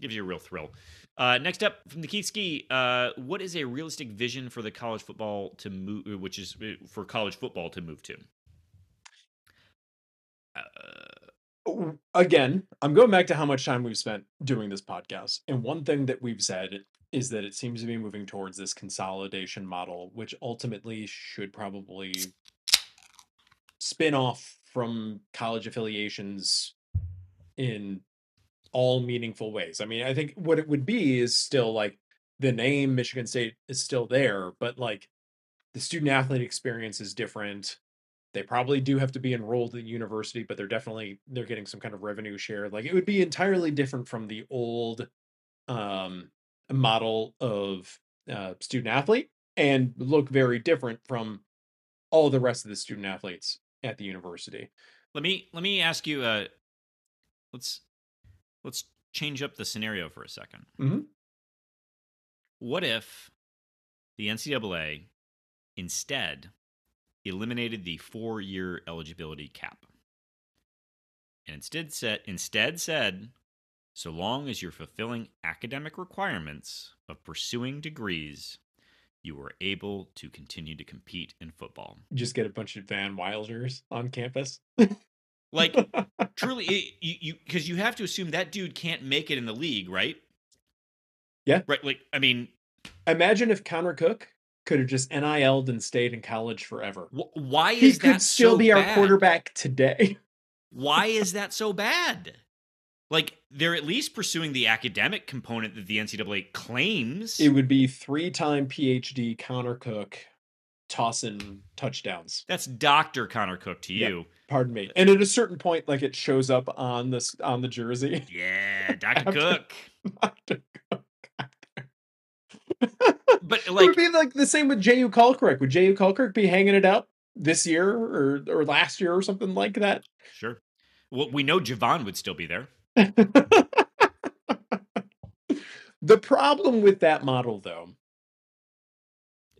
gives you a real thrill. Uh, next up from the Keith Ski, uh, what is a realistic vision for the college football to move, which is uh, for college football to move to? Uh, again, I'm going back to how much time we've spent doing this podcast. And one thing that we've said is that it seems to be moving towards this consolidation model, which ultimately should probably spin off from college affiliations in all meaningful ways. I mean, I think what it would be is still like the name Michigan State is still there, but like the student athlete experience is different they probably do have to be enrolled at university but they're definitely they're getting some kind of revenue share like it would be entirely different from the old um model of uh, student athlete and look very different from all the rest of the student athletes at the university let me let me ask you. Uh, let's let's change up the scenario for a 2nd Mhm. What if the NCAA instead eliminated the four-year eligibility cap? and instead said instead said, so long as you're fulfilling academic requirements of pursuing degrees, you are able to continue to compete in football. Just get a bunch of Van Wilders on campus. Like truly, it, you you because you have to assume that dude can't make it in the league, right? Yeah. Right. Like I mean, Imagine if Connor Cook could have just NIL'd and stayed in college forever. wh- why He is could that still so be our bad? quarterback today. Why is that so bad? Like they're at least pursuing the academic component that the NCAA claims. It would be three-time PhD Connor Cook tossing touchdowns. That's Doctor Connor Cook to you. Pardon me. Uh, and at a certain point, like it shows up on this on the jersey. Yeah, Doctor Cook. Dr. Cook. But it like, would be like the same with J.U. Colquitt. Would J.U. Colquitt be hanging it up this year or or last year or something like that? sure. Well, we know Javon would still be there. the problem with that model, though,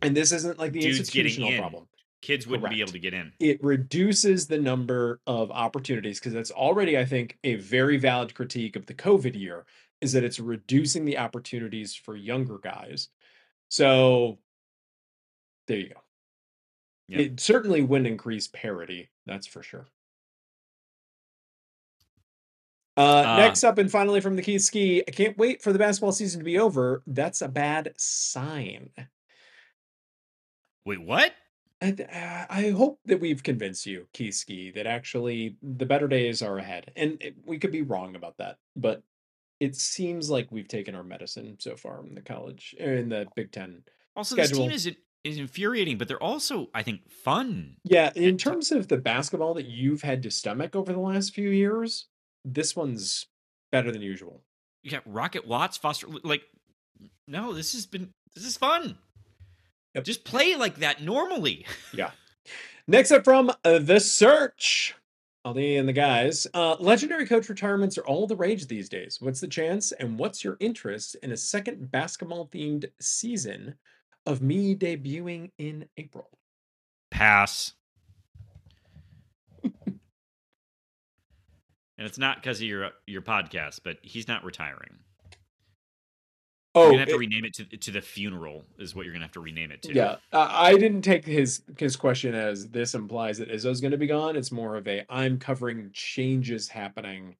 and this isn't like the Dudes institutional in. problem, Kids wouldn't be able to get in. it reduces the number of opportunities because that's already, I think, a very valid critique of the COVID year is that it's reducing the opportunities for younger guys. So there you go. Yeah. It certainly wouldn't increase parity, that's for sure. Uh, Uh, next up, and finally from the Key Ski, I can't wait for the basketball season to be over. That's a bad sign. Wait, what? And uh, I hope that we've convinced you, Key Ski, that actually the better days are ahead. And it- we could be wrong about that, but it seems like we've taken our medicine so far in the college, in the Big Ten. Also, this team is is infuriating, but they're also, I think, fun. Yeah, in terms of the basketball that you've had to stomach over the last few years, this one's better than usual. You got Rocket Watts, Foster. Like, no, this has been this is fun. Yep. Just play like that normally. Yeah. Next up from uh, The Search. Ali and the guys. Uh, legendary coach retirements are all the rage these days. What's the chance and what's your interest in a second basketball themed season of me debuting in April? Pass. and it's not because of your your podcast, but he's not retiring. Oh, you're gonna have to it- rename it to to the funeral. Is what you're gonna have to rename it to. yeah. Uh, I didn't take his his question as this implies that Izzo's going to be gone. It's more of a I'm covering changes happening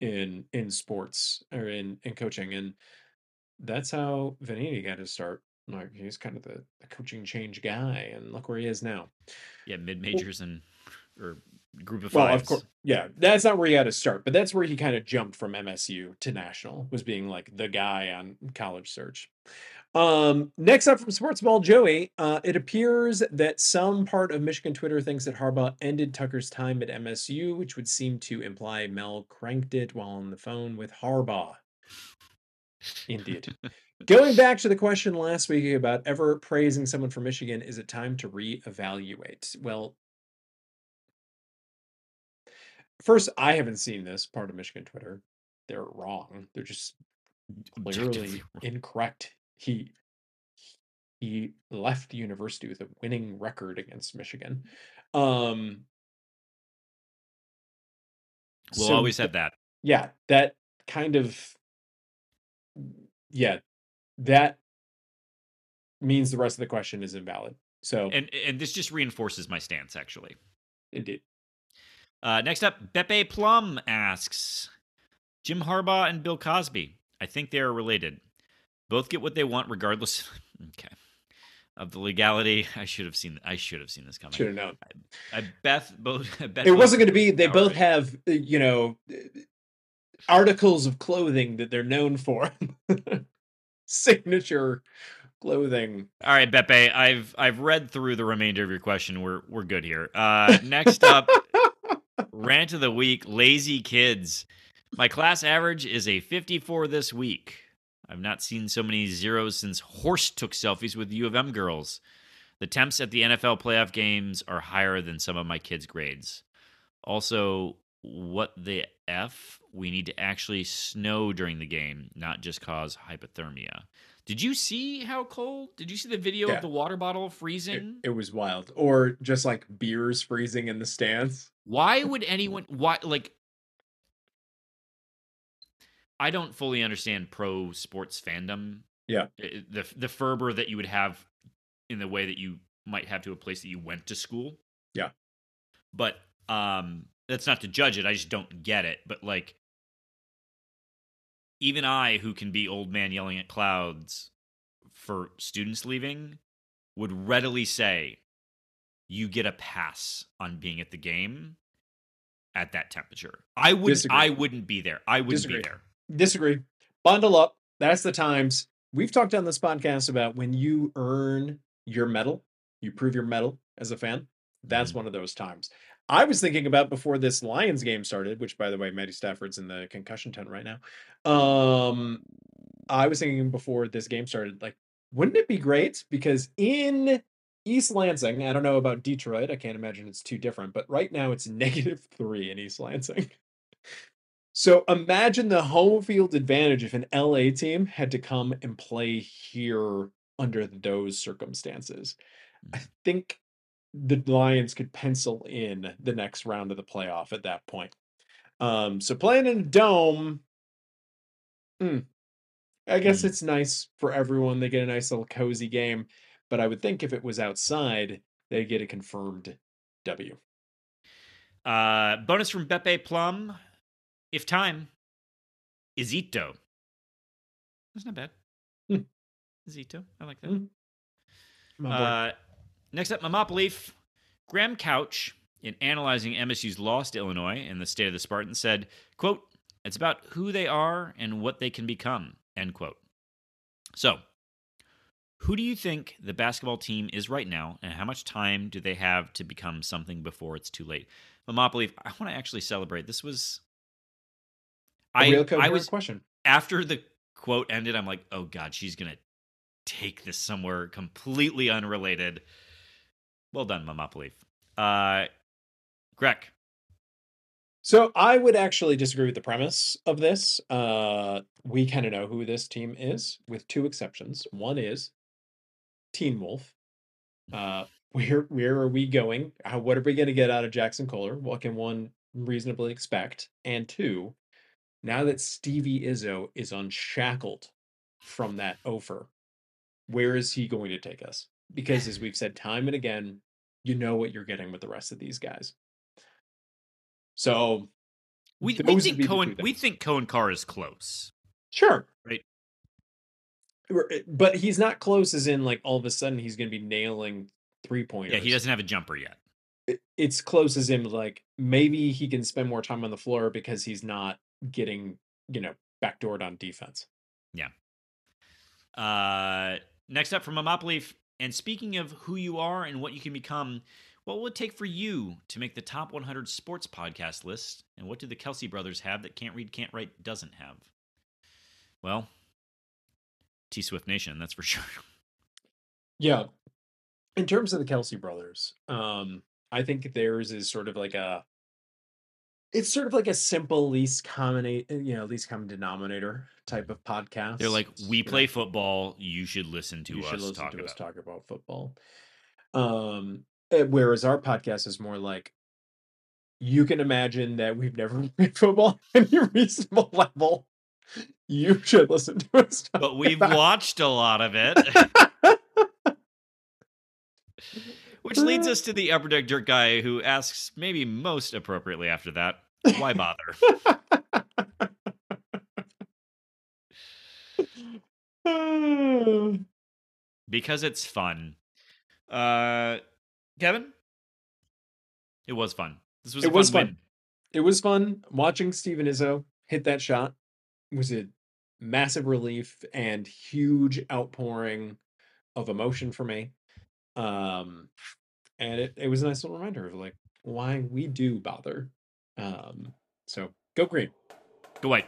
in in sports or in in coaching, and that's how Vannini got his start. Like he's kind of the, the coaching change guy, and look where he is now. yeah, mid majors and or group of Well, fives. of course, yeah, that's not where he had to start, but that's where he kind of jumped from MSU to national, was being like the guy on college search. Um, next up from Sports Ball Joey, uh, it appears that some part of Michigan Twitter thinks that Harbaugh ended Tucker's time at MSU, which would seem to imply Mel cranked it while on the phone with Harbaugh. Indeed. Going back to the question last week about ever praising someone from Michigan, is it time to reevaluate? Well, first, I haven't seen this part of Michigan Twitter. They're wrong. They're just clearly incorrect. He he left the university with a winning record against Michigan. Um, We'll so always have that. yeah, that kind of yeah, that means the rest of the question is invalid. So And and this just reinforces my stance actually. indeed. Uh, next up, Beppe Plum asks Jim Harbaugh and Bill Cosby. I think they are related. Both get what they want regardless. okay. Of the legality, I should have seen. I should have seen this coming. Should have known. I Beth both. I bet It both wasn't going to be. They both right. have, uh, you know, articles of clothing that they're known for. Signature clothing. All right, Beppe. I've I've read through the remainder of your question. We're we're good here. Uh, next up, rant of the week: lazy kids. My class average is a 54 this week. I've not seen so many zeros since Horse took selfies with U of M girls. The temps at the NFL playoff games are higher than some of my kids' grades. Also, what the F? We need to actually snow during the game, not just cause hypothermia. Did you see how cold? Did you see the video Yeah. of the water bottle freezing? it was wild. Or just like beers freezing in the stands. Why would anyone why like I don't fully understand pro sports fandom. Yeah. The the fervor that you would have in the way that you might have to a place that you went to school. Yeah. But um that's not to judge it. I just don't get it. But like even I who can be old man yelling at clouds for students leaving would readily say you get a pass on being at the game at that temperature. I would Disagree. I wouldn't be there. I wouldn't Disagree. be there. Disagree. Bundle up. That's the times. We've talked on this podcast about when you earn your medal, you prove your medal as a fan. That's Mhm. one of those times. I was thinking about before this Lions game started, which by the way, Matty Stafford's in the concussion tent right now. Um, I was thinking before this game started, like, wouldn't it be great? Because in East Lansing, I don't know about Detroit, I can't imagine it's too different, but right now it's negative three in East Lansing. So imagine the home field advantage if an LA team had to come and play here under those circumstances. I think the Lions could pencil in the next round of the playoff at that point. Um, so playing in a dome, hmm, I guess Hmm. it's nice for everyone. They get a nice little cozy game, but I would think if it was outside, they'd get a confirmed W. Uh, bonus from Beppe Plum. If time, Izito. That's not bad. Hmm. Izito. I like that. Board. Uh, next up, Mamop Leaf. Graham Couch, in analyzing MSU's loss to Illinois and the state of the Spartans, said, quote, it's about who they are and what they can become, end quote. So, who do you think the basketball team is right now, and how much time do they have to become something before it's too late? Mamop Leaf, I want to actually celebrate. This was. A I, real I was question. after the quote ended, I'm like, oh god, she's gonna take this somewhere completely unrelated. Well done, Leaf. Uh, Greg. So I would actually disagree with the premise of this. Uh, we kind of know who this team is, with two exceptions. One is Teen Wolf. Uh, where where are we going? How, what are we going to get out of Jaxon Kohler? What can one reasonably expect? And two, now that Stevie Izzo is unshackled from that offer, where is he going to take us? Because as we've said time and again, you know what you're getting with the rest of these guys. So We, we think be the two Coen. We think Coen Carr is close. Sure. Right. Eh, But he's not close as in like all of a sudden he's going to be nailing three pointers. Yeah, he doesn't have a jumper yet. It's close as in like maybe he can spend more time on the floor because he's not getting, you know, backdoored on defense. Yeah. Uh, next up from Mamop Leaf. And speaking of who you are and what you can become, what will it take for you to make the top 100 sports podcast list? And what do the Kelce brothers have that Can't Read, Can't Write doesn't have? Well, T Swift Nation, that's for sure. Yeah. In terms of the Kelce brothers, um, I think theirs is sort of like a it's sort of like a simple least common you know, least common denominator type of podcast. They're like, we you know. play football. You should listen to us should listen talk to about. us talk about football. Um, eh, whereas our podcast is more like you can imagine that we've never played football at any reasonable level. You should listen to us. talk But we've about- watched a lot of it, which leads us to the upper deck jerk guy who asks, maybe most appropriately after that, why bother? because it's fun. Uh, Kevin, it was fun. This was It was fun it was fun watching Steven Izzo hit that shot. Was a massive relief and huge outpouring of emotion for me. Um, and it, it was a nice little reminder of like why we do bother. Um, so go green. Go white.